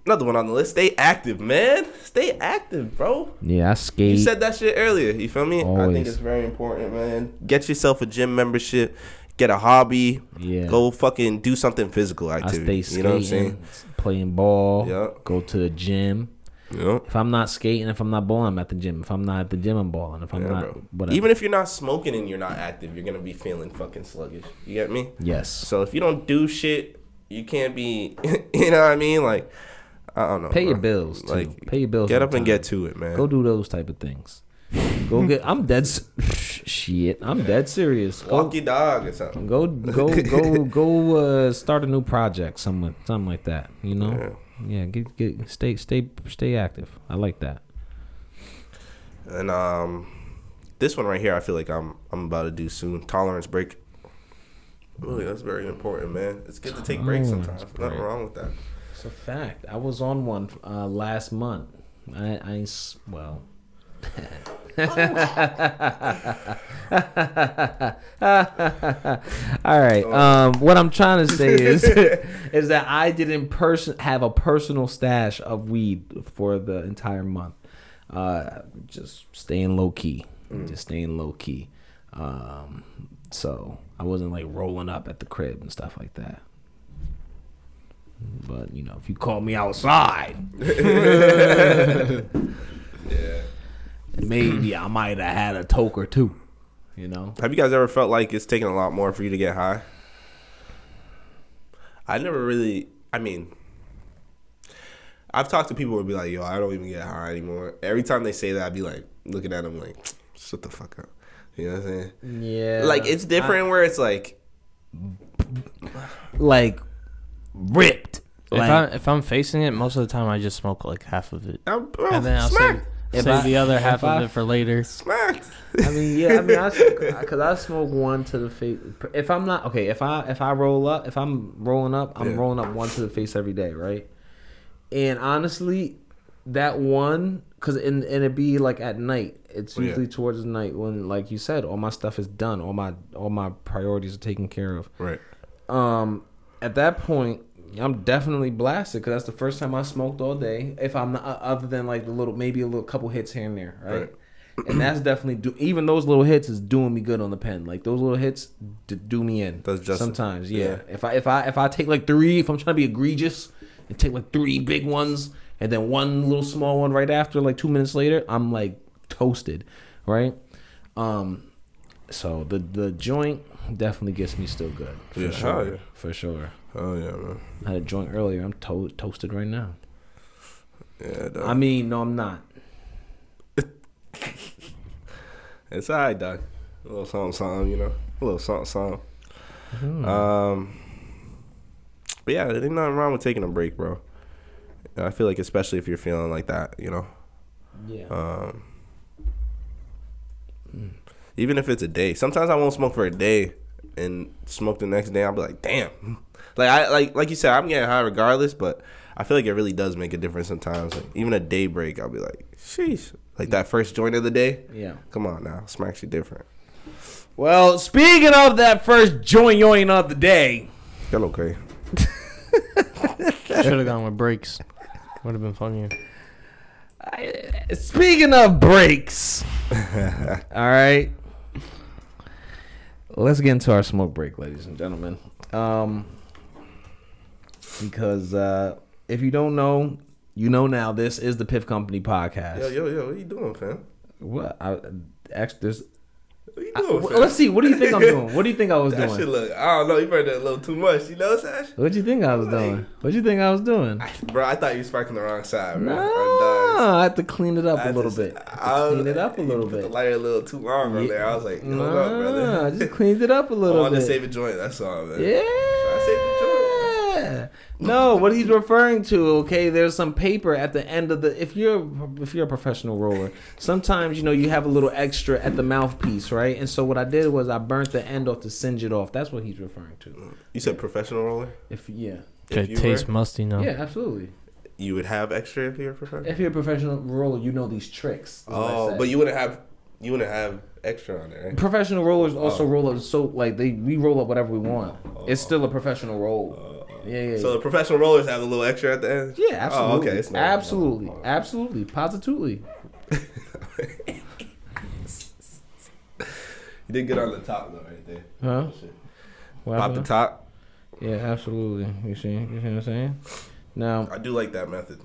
C: another one on the list. Stay active, man. Stay active, bro.
A: yeah, I
C: You said that shit earlier. You feel me? I think it's very important, man. Get yourself a gym membership. Get a hobby.
A: Yeah.
C: Go fucking do something physical
A: I
C: activity.
A: stay
C: you know what I'm
A: skating,
C: saying?
A: playing ball.
C: Yeah.
A: Go to the gym.
C: Yeah.
A: If I'm not skating, if I'm not balling, I'm at the gym. If I'm not at the gym, I'm balling. If I'm
C: Yeah,
A: not,
C: bro.
A: whatever.
C: Even if you're not smoking and you're not active, you're gonna be feeling fucking sluggish. You get me?
A: yes.
C: So if you don't do shit, you can't be. you know what I mean? Like, I don't know.
A: Pay your bills too.
C: Like,
A: Pay your bills.
C: Get up and get to it, man.
A: Go do those type of things. Go get. I'm dead. s- Shit. I'm dead serious. Go,
C: Walk your dog or something.
A: go, go, go, go. Uh, start a new project. Something, something like that. You know. Yeah. Get, get, stay, stay, stay active. I like that.
C: And um, this one right here, I feel like I'm I'm about to do soon. Tolerance break. Really, that's very important, man. It's good to take breaks
A: Tolerance
C: sometimes. Nothing wrong with that.
A: It's a fact. I was on one uh, last month. I, I well. All right. Um, what I'm trying to say is, is that I didn't person have a personal stash of weed for the entire month. Uh, just staying low key, just staying low key. Um, so I wasn't like rolling up at the crib and stuff like that. But you know, if you call me outside, maybe I might have had a toke or two. You know,
C: Have you guys ever felt like it's taking a lot more for you to get high? I never really. I mean, I've talked to people who would be like, "Yo, I don't even get high anymore." Every time they say that, I'd be like, looking at them like, "Shut the fuck up." You know what I'm saying?
A: yeah,
C: like it's different where it's like,
A: like ripped.
B: If
A: Like,
B: I if I'm facing it, most of the time I just smoke like half of it,
C: I'm, bro,
B: and then I'll
C: smacked,
B: save,
A: If
B: save
A: I-
B: the other
A: if
B: half
A: I-
B: of it for later.
C: smacked.
A: I mean, yeah, I mean, I because I smoke one to the face. If I'm not okay, if I if I roll up, if I'm rolling up, I'm
C: Yeah.
A: rolling up one to the face every day, right? And honestly, that one, cause and and it be like at night. It's
C: Oh, yeah.
A: usually towards the night when, like you said, all my stuff is done, all my all my priorities are taken care of.
C: Right.
A: Um, at that point, I'm definitely blasted because that's the first time I smoked all day. If I'm not, other than like the little, maybe a little couple hits here and there, right?
C: Right.
A: And that's definitely do. Even those little hits is doing me good on the pen. Like those little hits d- do me in.
C: Does justice.
A: sometimes, yeah.
C: Yeah.
A: If I if I if I take like three, if I'm trying to be egregious, and take like three big ones and then one little small one right after, like two minutes later, I'm like toasted, right? Um, so the the joint definitely gets me still good for
C: Yeah,
A: sure,
C: yeah.
A: for sure.
C: Oh yeah, man.
A: I had a joint earlier. I'm to- toasted right now.
C: Yeah, dog.
A: I mean, no, I'm not.
C: It's alright, dog. A little something, something, you know. A little something, something. Um, but yeah, there's nothing wrong with taking a break, bro. I feel like, especially if you're feeling like that, you know.
A: Yeah.
C: Um, even if it's a day. Sometimes I won't smoke for a day and smoke the next day. I'll be like, damn. Like I like like you said, I'm getting high regardless, but I feel like it really does make a difference sometimes. Like even a day break, I'll be like, sheesh. Like that first joint of the day.
A: yeah.
C: Come on now, smacks you different.
A: Well, speaking of that first joint yoing of the day,
C: Feel okay.
B: Should have gone with breaks. Would have been funnier.
A: speaking of breaks, all right. Let's get into our smoke break, ladies and gentlemen. Um, because uh, if you don't know, you know now. This is the Piff Company podcast.
C: Yo, yo, yo, what you doing, fam?
A: What? I, actually, there's. I-
C: doing,
A: w- let's see. What do you think I'm doing? What do you think I was
C: That shit
A: doing?
C: look, I don't know, you probably did a little too much, you know, Sash?
A: What do you think I was doing? What do you think I was doing?
C: Bro, I thought you was sparking the wrong side, bro.
A: No,
C: I'm done.
A: I had to clean it up
C: I
A: a little
C: just-
A: bit. I had to clean it up a
C: you
A: little
C: put The
A: bit.
C: lighter a little too long on
A: Yeah.
C: there. I was like, hold
A: Nah,
C: up, brother.
A: I just cleaned it up a little I
C: wanted
A: bit.
C: to save a joint. That's all, man.
A: Yeah.
C: I saved the joint.
A: No, what he's referring to, okay, there's some paper at the end of the if you're if you're a professional roller, sometimes you know you have a little extra at the mouthpiece, right? And so what I did was I burnt the end off to singe it off. That's what he's referring to.
C: You said professional roller?
A: If yeah.
C: If
B: It tastes
C: were,
B: musty now.
A: Yeah, absolutely.
C: You would have extra if you're a professional?
A: If you're a professional roller, you know these tricks. is what I
C: Oh, but you wouldn't have you wouldn't have extra on there, right?
A: professional rollers oh. also
C: Oh.
A: roll up so like they we roll up whatever we want. Oh. It's still a professional roll. Oh, yeah, yeah.
C: So the professional rollers have a little extra at the end?
A: yeah, absolutely.
C: Oh, okay. It's not-
A: absolutely. Absolutely. Positively.
C: You did good on the top though, right there.
A: Huh?
C: Pop the top.
A: Yeah, absolutely. You see, you see what I'm saying? Now,
C: I do like that method.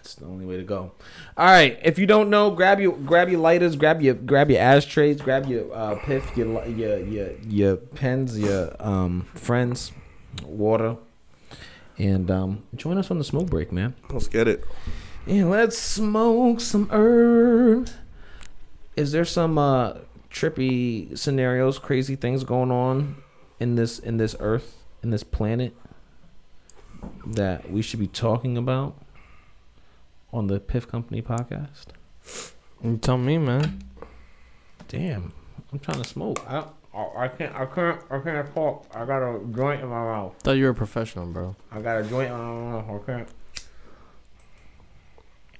A: It's the only way to go. All right. If you don't know, grab your grab your lighters, grab your grab your ashtrays, grab your uh, piff, your your your your pens, your um friends, water, and um join us on the smoke break, man.
C: Let's get it.
A: And let's smoke some herb. Is there some uh trippy scenarios, crazy things going on in this in this earth, in this planet that we should be talking about on the Piff Company podcast?
B: You tell me, man.
A: Damn, I'm trying to smoke. I I, I can't I can't I can't talk. I got a joint in my mouth.
B: Thought you were a professional, bro.
A: I got a joint in my mouth. I can't.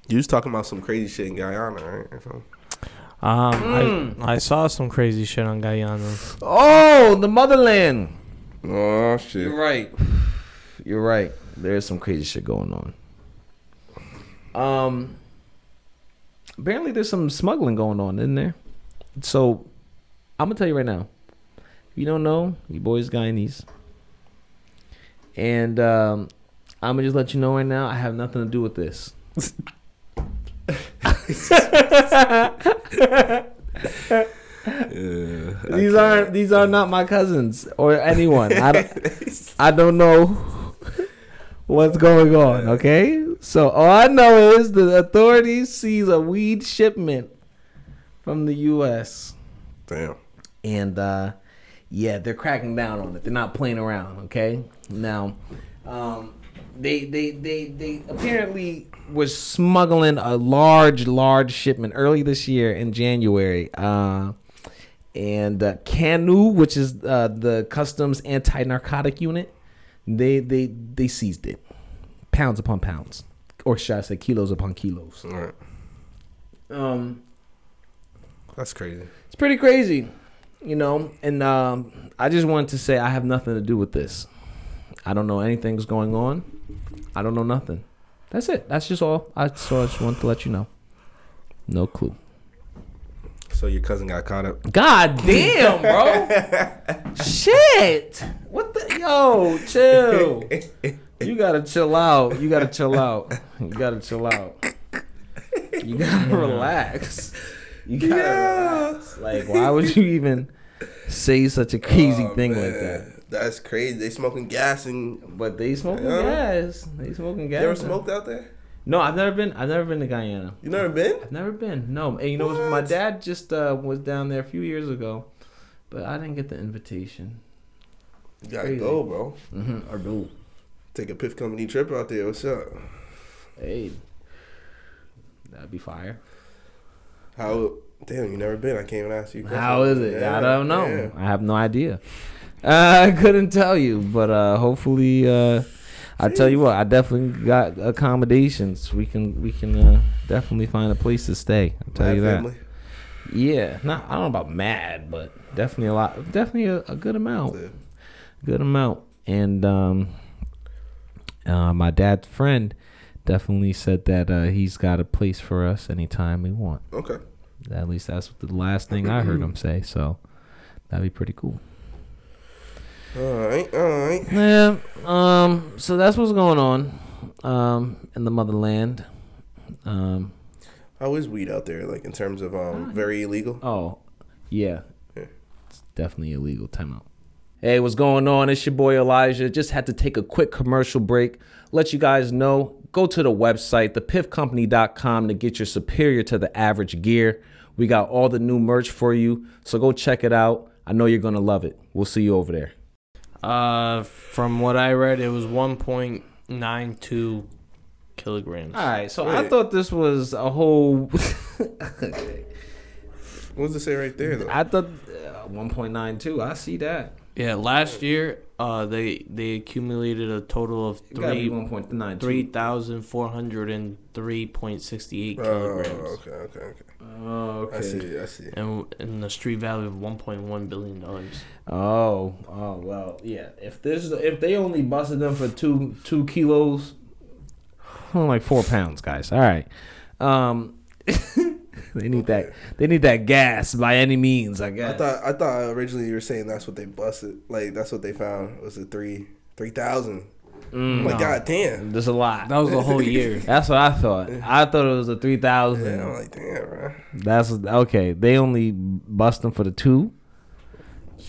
C: You was talking about some crazy shit in Guyana, right? Or something.
B: Um, I I saw some crazy shit on Guyana.
A: Oh, the motherland.
C: Oh shit.
A: You're right. You're right. There is some crazy shit going on. Um, apparently there's some smuggling going on in there. So, I'm gonna tell you right now. If you don't know, you boys Guyanese. And um, I'm gonna just let you know right now. I have nothing to do with this.
C: Yeah,
A: These aren't these are not my cousins or anyone. I don't, I don't know what's going on. Okay, so all I know is the authorities seize a weed shipment from the U.S.
C: Damn.
A: and uh, yeah, they're cracking down on it. They're not playing around. Okay, now um, they they they they apparently was smuggling a large large shipment early this year in January. Uh, and uh, CANU, which is uh, the customs anti-narcotic unit, they they they seized it, pounds upon pounds, or should I say kilos upon kilos.
C: All right.
A: Um,
C: That's crazy.
A: it's pretty crazy, you know. And um, I just wanted to say I have nothing to do with this. I don't know anything's going on. I don't know nothing. That's it. That's just all. I so I just wanted to let you know. No clue.
C: So your cousin got caught up.
A: God damn, bro. Shit. What the yo, chill. You gotta chill out. You gotta chill out. You gotta chill out. You gotta relax. You gotta relax. Like, why would you even say such a crazy
C: Oh,
A: thing like that?
C: That's crazy. They smoking gas and
A: But they smoking
C: Yeah.
A: gas. They smoking gas.
C: you
A: gas.
C: ever smoked out there?
A: No, I've never been. I've never been to Guyana.
C: You never been?
A: I've never been. No, and you know,
C: what?
A: my dad just uh, was down there a few years ago, but I didn't get the invitation.
C: You gotta
A: Crazy.
C: go, bro.
A: Mm-hmm. Or do.
C: Take a Piff Company trip out there. What's up?
A: Hey, that'd be fire.
C: How? Damn, you never been. I can't even ask you. question.
A: How is it?
C: Yeah,
A: I don't know.
C: yeah.
A: I have no idea. Uh, I couldn't tell you, but uh, hopefully, uh, I tell you what, I definitely got accommodations. We can we can uh, definitely find a place to stay. I'll tell
C: Mad
A: you that.
C: family?
A: Yeah, not I don't know about mad, but definitely a lot, definitely a, a good amount,
C: Yeah.
A: good amount. And um, uh, my dad's friend definitely said that uh, he's got a place for us anytime we want.
C: Okay.
A: At least that's the last thing I heard him say. So that'd be pretty cool.
C: All right. All right.
A: Yeah. Um. So that's what's going on, um, in the motherland. Um.
C: How is weed out there? Like in terms of um, very illegal.
A: Oh, yeah.
C: Yeah.
A: It's definitely illegal. Time out. Hey, what's going on? It's your boy Elijah. Just had to take a quick commercial break. Let you guys know. Go to the website, thepiffcompany.com, to get your superior to the average gear. We got all the new merch for you. So go check it out. I know you're going to love it. We'll see you over there.
B: Uh, from what I read, it was 1.92 kilograms.
A: All right. So I thought this was a whole.
C: What does it say right there though?
A: I thought uh, 1.92. I see that.
B: Yeah, last year, uh, they they accumulated a total of
A: It
B: three
A: 1.92.
B: three thousand four hundred and three point sixty eight
C: Oh,
B: kilograms,
C: okay, okay, okay.
A: Oh,
C: I see. I see.
B: and and the street value of one point one billion dollars.
A: Oh, oh well, yeah. If this, if they only busted them for two two kilos, like four pounds, guys. All right. Um, they need that. They need that gas by any means. I guess.
C: I thought I thought originally you were saying that's what they busted. Like that's what they found was a three three thousand.
A: Mm.
C: like god damn.
A: There's a lot.
B: That was the whole year.
A: That's what I thought. I thought it was a three thousand.
C: Yeah, I'm like damn, bro.
A: That's okay. They only bust them for the two.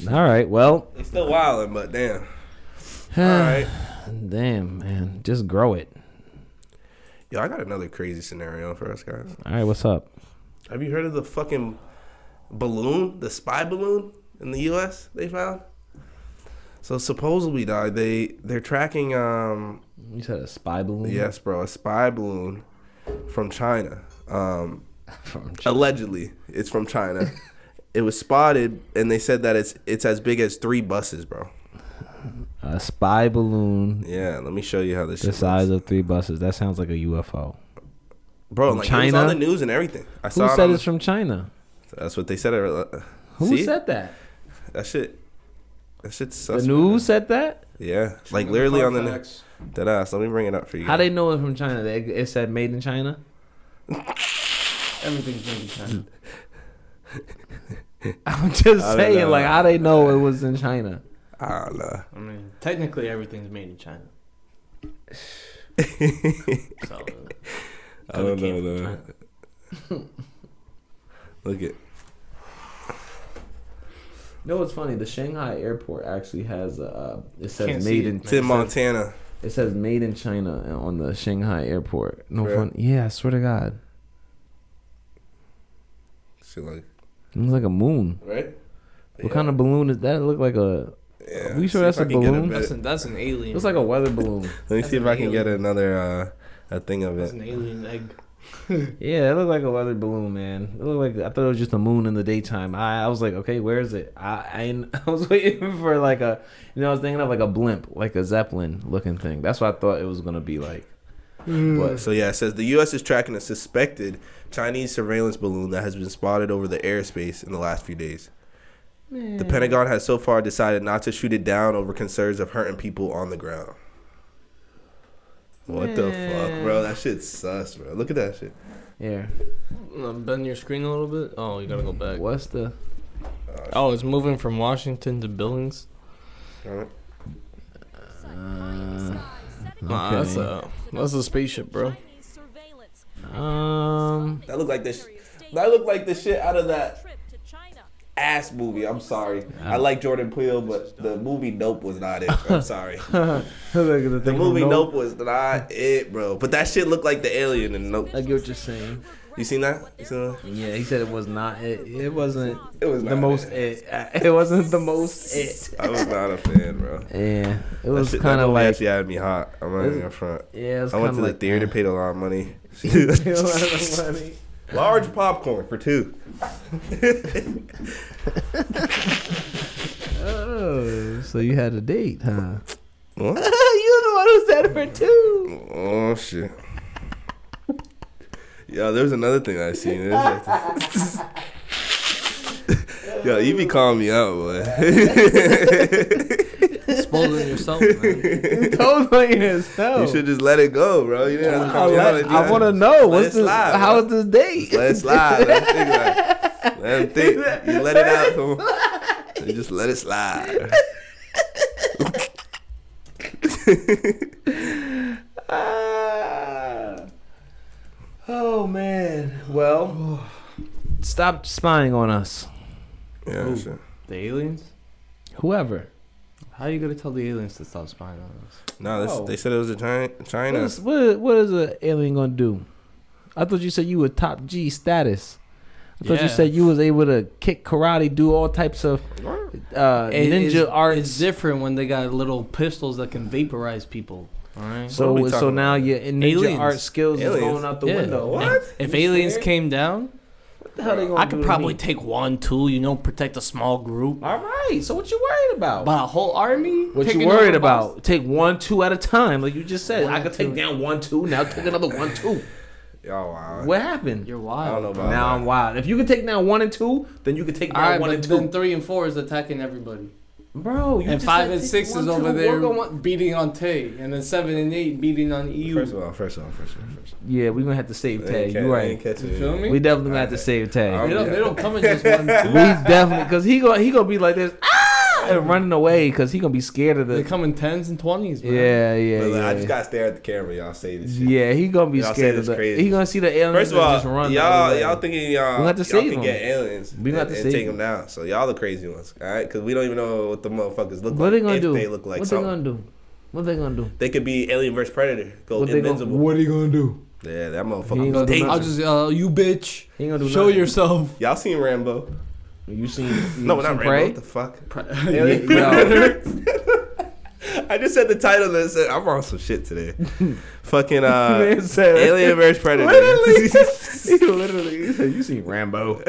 A: All right. Well,
C: it's still wilding, but damn. All right.
A: damn man, just grow it.
C: Yo, I got another crazy scenario for us guys.
A: All right. What's up?
C: Have you heard of the fucking balloon, the spy balloon in the U.S. they found? So supposedly, dog, they they're tracking. Um,
A: You said a spy balloon.
C: yes, bro, a spy balloon from China. Um,
A: From Ch-
C: allegedly, it's from China. it was spotted, and they said that it's it's as big as three buses, bro.
A: a spy balloon
C: Yeah, let me show you how this.
A: the size
C: looks.
A: of three buses. That sounds like a UFO.
C: Bro,
A: from
C: like it was on the news and everything. I
A: Who
C: saw it
A: said
C: on
A: it's from China?
C: That's what they said. uh,
A: Who
C: See?
A: said that?
C: that shit? That shit's
A: The
C: suspect.
A: news said that.
C: Yeah, like literally on the news. That ass. Let me bring it up for you.
A: How they know it's from China? They, it said made in China.
B: Everything's made in China.
A: I'm just
C: I
A: saying,
C: know.
A: like, how they know it was in China?
C: I don't know.
B: I mean, technically everything's made in China. So,
C: I don't know though. Look at
A: You know what's funny? The Shanghai airport actually has a. Uh, it says
B: Can't
A: made
B: it,
A: in.
B: man.
C: it's Montana.
A: It says made in China on the Shanghai airport. No
C: Bruh.
A: fun. Yeah, I swear to God,
C: Shit like
A: it looks like a moon.
C: right.
A: What kind of balloon is that? It look like a.
C: Yeah.
A: We sure
C: see
A: that's
C: if I
A: a
C: can get
A: balloon?
C: bit-
B: that's, an, that's an alien.
A: Looks like a weather balloon.
C: Let me
B: that's
C: see if I can get another uh, a thing of
B: That's
C: it.
B: an alien egg.
A: Yeah, it looked like a weather balloon, man. It looked like I thought it was just a moon in the daytime. I, I was like, okay, where is it? I, I I was waiting for like a, you know, I was thinking of like a blimp, like a zeppelin looking thing. That's what I thought it was gonna be like. Mm. But
C: So yeah, it says the U.S. is tracking a suspected Chinese surveillance balloon that has been spotted over the airspace in the last few days. The Pentagon has so far decided not to shoot it down over concerns of hurting people on the ground. What the fuck, bro? That shit's sus, bro. Look at that shit.
A: yeah,
B: Uh, Bend your screen a little bit. Oh, you gotta go back.
A: what's the?
B: Oh, it's moving from Washington to Billings.
C: Alright.
A: Uh,
B: Nah, that's a that's a spaceship, bro.
A: um,
C: That look like this. That look like the shit out of that ass movie. I'm sorry. I like Jordan Peele, but the movie Nope was not it. I'm sorry.
A: the
C: The movie Nope was not it, bro. But that shit looked like the alien in Nope.
A: I get what you're saying.
C: You seen that? You seen that?
A: Yeah, he said it was not. It, it wasn't.
C: It was
A: the most. It. It wasn't the most. It.
C: I was not a fan, bro.
A: Yeah, it was kind of like.
C: actually had me hot. I'm not even front.
A: Yeah, it was
C: I went to the
A: like
C: theater,
A: eh.
C: paid a lot of money.
A: Paid a lot of money.
C: Large popcorn for two.
A: Oh, so you had a date, huh? You're the one who said for two.
C: Oh shit. Yo, there was another thing I seen. Was Yo, you be calling me out, boy.
B: Exposing yourself, man.
A: Don't yourself.
C: You should just let it go, bro. You didn't have to
A: I,
C: call me out. like
A: want to know what's
C: it
A: this?
C: slide,
A: how
C: bro.
A: this date?
C: Let it slide. Let him think about it. Let him think. You let it out. Come on. You just let it slide.
A: Ah. Oh man. Well, stop spying on us.
C: Yeah, sure.
B: The aliens?
A: Whoever.
B: How are you gonna tell the aliens to stop spying on us?
C: No, this, they said it was a China.
A: What
C: China.
A: is, what, what is an alien gonna do? I thought you said you were top G status. I thought
B: Yeah.
A: you said you was able to kick karate, do all types of uh,
B: It-
A: ninja
B: it's,
A: arts.
B: It's different when they got little pistols that can vaporize people. All right.
A: So so now
C: about?
A: your ninja
B: Aliens.
A: art skills is going out the
B: Yeah.
A: window.
C: What?
B: If
A: You
B: aliens
A: scared?
B: came down,
A: What the hell they gonna
B: I
A: do
B: could
A: to
B: probably
A: me?
B: take one, two. You know, protect a small group.
A: All right. So what you worried about?
B: But a whole army?
A: what
B: taking
A: you worried
B: over
A: about?
B: Boston?
A: Take one, two at a time, like you just said.
B: One
A: I could take down one, two. Now take another one, two.
C: Y'all wow.
A: What happened?
B: You're
C: I
B: wild.
C: don't know about
A: now
C: that.
A: I'm wild. If you could take down one and two, then you could take down
B: right,
A: one
B: but
A: and
B: then
A: two.
B: three and four is attacking everybody.
A: Bro. You
B: And
A: just
B: five
A: said
B: and six is over
A: the
B: there
A: work on one-
B: beating on Tay, and then seven and eight beating on EU.
C: First of all, first of all, first of all, first of all.
A: Yeah, we're gonna have to save
C: I
A: Tay. You
C: catch-
A: right.
C: catch
B: You feel me?
A: We definitely gonna have to save Tay.
B: They don't, they don't come in just one.
A: we definitely because he gonna he gonna be like this ah and running away because he gonna be scared of
B: They
A: the
B: come in tens and twenties. Man.
A: yeah yeah
C: Look,
A: yeah.
C: I just gotta stare at the camera. Y'all say this shit.
A: yeah, he gonna be
C: Y'all
A: scared of the.
C: crazy.
A: He gonna see the aliens
C: First of all,
A: just run.
C: y'all y'all thinking y'all,
A: We got to
C: y'all
A: save
C: can
A: them.
C: get aliens
A: We got
C: and,
A: to
C: and
A: save
C: take
A: them.
C: them down. So y'all the crazy ones, all right? Because we don't even know what the motherfuckers look
A: What
C: like.
A: they gonna
C: if
A: do?
C: They look like
A: what they gonna do? What they gonna do?
C: They could be Alien versus Predator. Go
A: What they gonna,
C: invincible.
A: what he gonna do?
C: Yeah, that motherfucker.
A: gonna
C: was.
B: I'll just uh, you bitch.
A: He ain't gonna do
B: Show
A: nothing.
B: yourself.
C: Y'all seen Rambo?
A: You seen? You
C: No,
A: seen
C: not Rambo.
A: Prey?
C: What the fuck?
A: Yeah,
C: Alien
A: yo.
C: I just said the title and said I'm on some shit today. Fucking uh,
A: Man said-
C: Alien vs Predator.
A: He literally he said, "You seen Rambo?"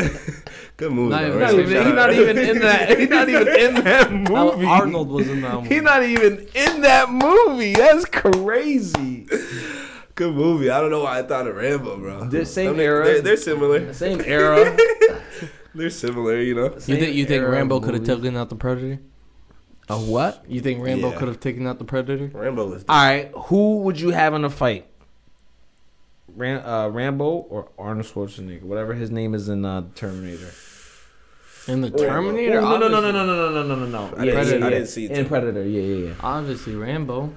C: Good movie.
B: Not
C: though,
B: even-
C: right?
A: Not even,
C: Shout
A: he
C: out.
A: not even in that. He not even in that
B: Now,
A: movie.
B: Arnold was in that one.
A: He not even in that movie. That's crazy.
C: Good movie. I don't know why I thought of Rambo, bro.
A: The same
C: I mean,
A: era.
C: They're, they're similar.
A: Same era.
C: They're similar, you know.
B: You
A: Same
B: think you think Rambo could have taken out the Predator?
A: A what?
B: You think Rambo
C: Yeah.
B: could have taken out the Predator?
C: Rambo is.
A: All right. Who would you have in a fight? Ram, uh, Rambo or Arnold Schwarzenegger, whatever his name is in uh, Terminator.
B: In the Terminator?
A: Oh, no, no, no, no, no, no, no, no, no, no.
C: I
A: Yeah,
C: didn't-
A: yeah,
C: I didn't see
A: in
C: Terminator.
A: Predator. Yeah, yeah, yeah.
B: Obviously Rambo.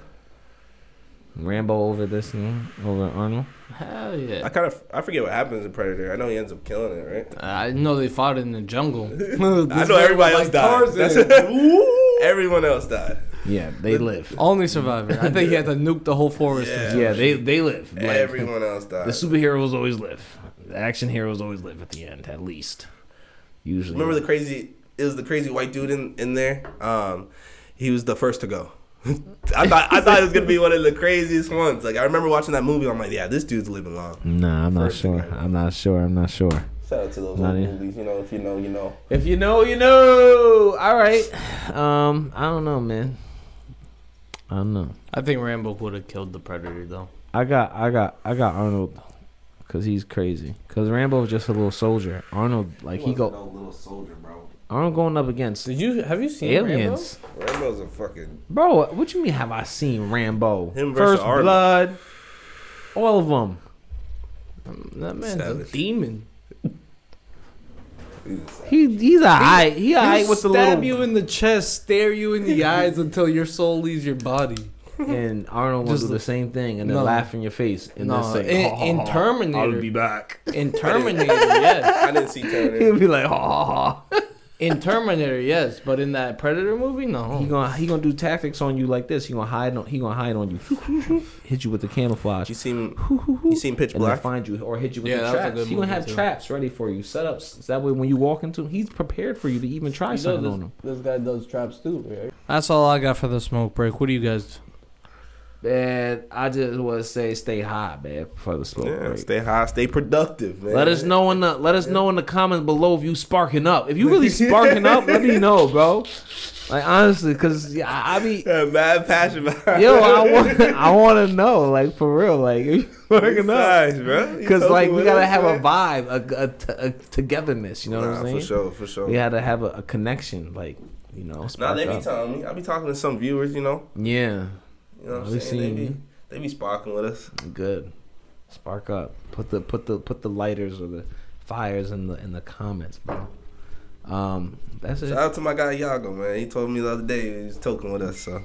A: Rambo over this one, over Arnold.
B: Hell yeah.
C: I kind of I forget what happens in Predator. I know he ends up killing it, right?
B: I know they fought it in the jungle.
C: I know everybody else died. That's Everyone else died.
A: Yeah, they live.
B: Only survivor. I think he had to nuke the whole forest.
C: Yeah.
A: Yeah, they they live. Like,
C: Everyone else died.
A: The superheroes always live. The action heroes always live at the end, at least. Usually.
C: Remember the crazy? It was the crazy white dude in in there. Um, he was the first to go. I thought I thought it was gonna be one of the craziest ones. Like I remember watching that movie. I'm like, yeah, this dude's living long.
A: Nah, I'm not
C: First
A: sure.
C: again.
A: I'm not sure. I'm not sure.
C: Shout out to those
A: Not
C: old
A: even-
C: movies. You know, if you know, you know.
A: If you know, you know. All right. Um, I don't know, man. I don't know.
B: I think Rambo would have killed the Predator though.
A: I got, I got, I got Arnold, cause he's crazy. Cause Rambo was just a little soldier. Arnold, like he go,
C: no little soldier, bro.
A: Arnold going up against
B: Did you have you seen
A: aliens.
C: Rambo's a fucking.
A: Bro, what you mean? Have I seen Rambo?
C: Him versus
A: First
C: Arnold.
A: Blood. All of them.
B: Mm, that man's
C: Savage.
B: a demon.
A: He he's a high. He a high
B: He'll
A: with the
B: stab you in the chest, stare you in the eyes until your soul leaves your body.
A: and Arnold will do the same thing and then
B: No.
A: laugh in your face and
B: No,
A: then say,
B: in-
A: "Ha, ha,
B: in Terminator-
A: I'll be back."
B: In Terminator, yes.
C: I didn't see Terminator.
A: He'll be like, "Ha ha ha."
B: In Terminator, yes, but in that Predator movie, no.
A: He
B: no.
A: gonna he gonna do tactics on you like this. He gonna hide on he gonna hide on you, hit you with the camouflage,
C: You seen you seen Pitch
A: and
C: Black?
A: find you or hit you with
B: Yeah,
A: the
B: a
A: traps.
B: good
A: He gonna have
B: too.
A: traps ready for you, setups. So that way when you walk into, him, he's prepared for you to even try
B: You
A: something
B: this,
A: on him.
B: this guy does traps too, right? That's all I got for the smoke break. What do you guys?
A: Man, I just want to say, stay high, man, for the smoke
C: Yeah,
A: break.
C: stay high, stay productive, man.
A: Let us know in the let us know in the comments below if you sparking up. If you really sparking up, let me know, bro. Like honestly, cause yeah, I, I be
C: Yeah, mad passion behind
A: yo, I want I want to know, like for real, like if you sparking up.
C: Nice, bro. You
A: Cause like we gotta have a vibe, a, a, t- a togetherness. You know what I'm saying?
C: for sure, for sure.
A: We had to have a, a connection, like you know.
C: Nah, they be
A: up.
C: telling me. I be talking to some viewers, you know.
A: Yeah,
C: You know what
A: I
C: I'm
A: be
C: saying? They
A: seeing
C: be, they be sparking with us.
A: good. Spark up. Put the put the put the lighters or the fires in the in the comments, bro. Um, that's it.
C: Shout out to my guy Yago, man. He told me the other day he was talking with us. So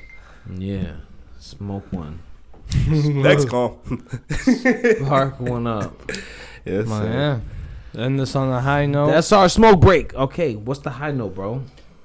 A: Yeah, smoke one,
C: next call.
A: spark one up.
C: yes,
B: Man,
C: sir.
B: yeah. End this on a high note.
A: That's our smoke break. Okay, what's the high note, bro?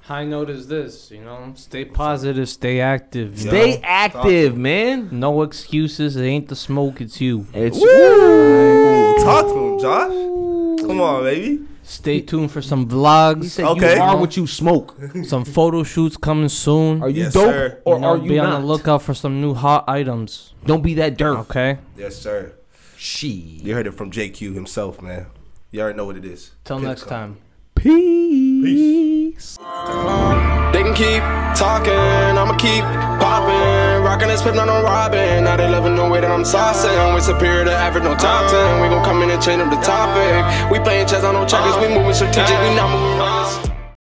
B: High note is this. You know, stay positive, stay active. you
A: Stay
B: know?
A: active, man.
B: No excuses. It ain't the smoke. It's you.
A: It's
C: Ooh, talk to him, Josh. Come on, baby.
B: Stay tuned for some vlogs.
A: He said
C: Okay.
A: you are what you smoke.
B: some photo shoots coming soon.
A: Are you
C: Yes,
A: dope
C: sir.
A: or
B: You know,
A: are you
B: be
A: not?
B: on the lookout for some new hot items.
A: Don't be that dirt.
B: Okay.
C: Yes, sir.
A: She.
C: You heard it from JQ himself, man. You already know what it is.
B: Till next
C: Cup.
B: time.
A: Peace. Peace.
D: They can keep talking, I'ma keep popping. Rocking this pip, not on robbing. Now they loving the way that I'm saucing. We superior to average, no top 10. We gon' come in and change up the topic. We playing chess on no checkers, we moving strategic, we not moving.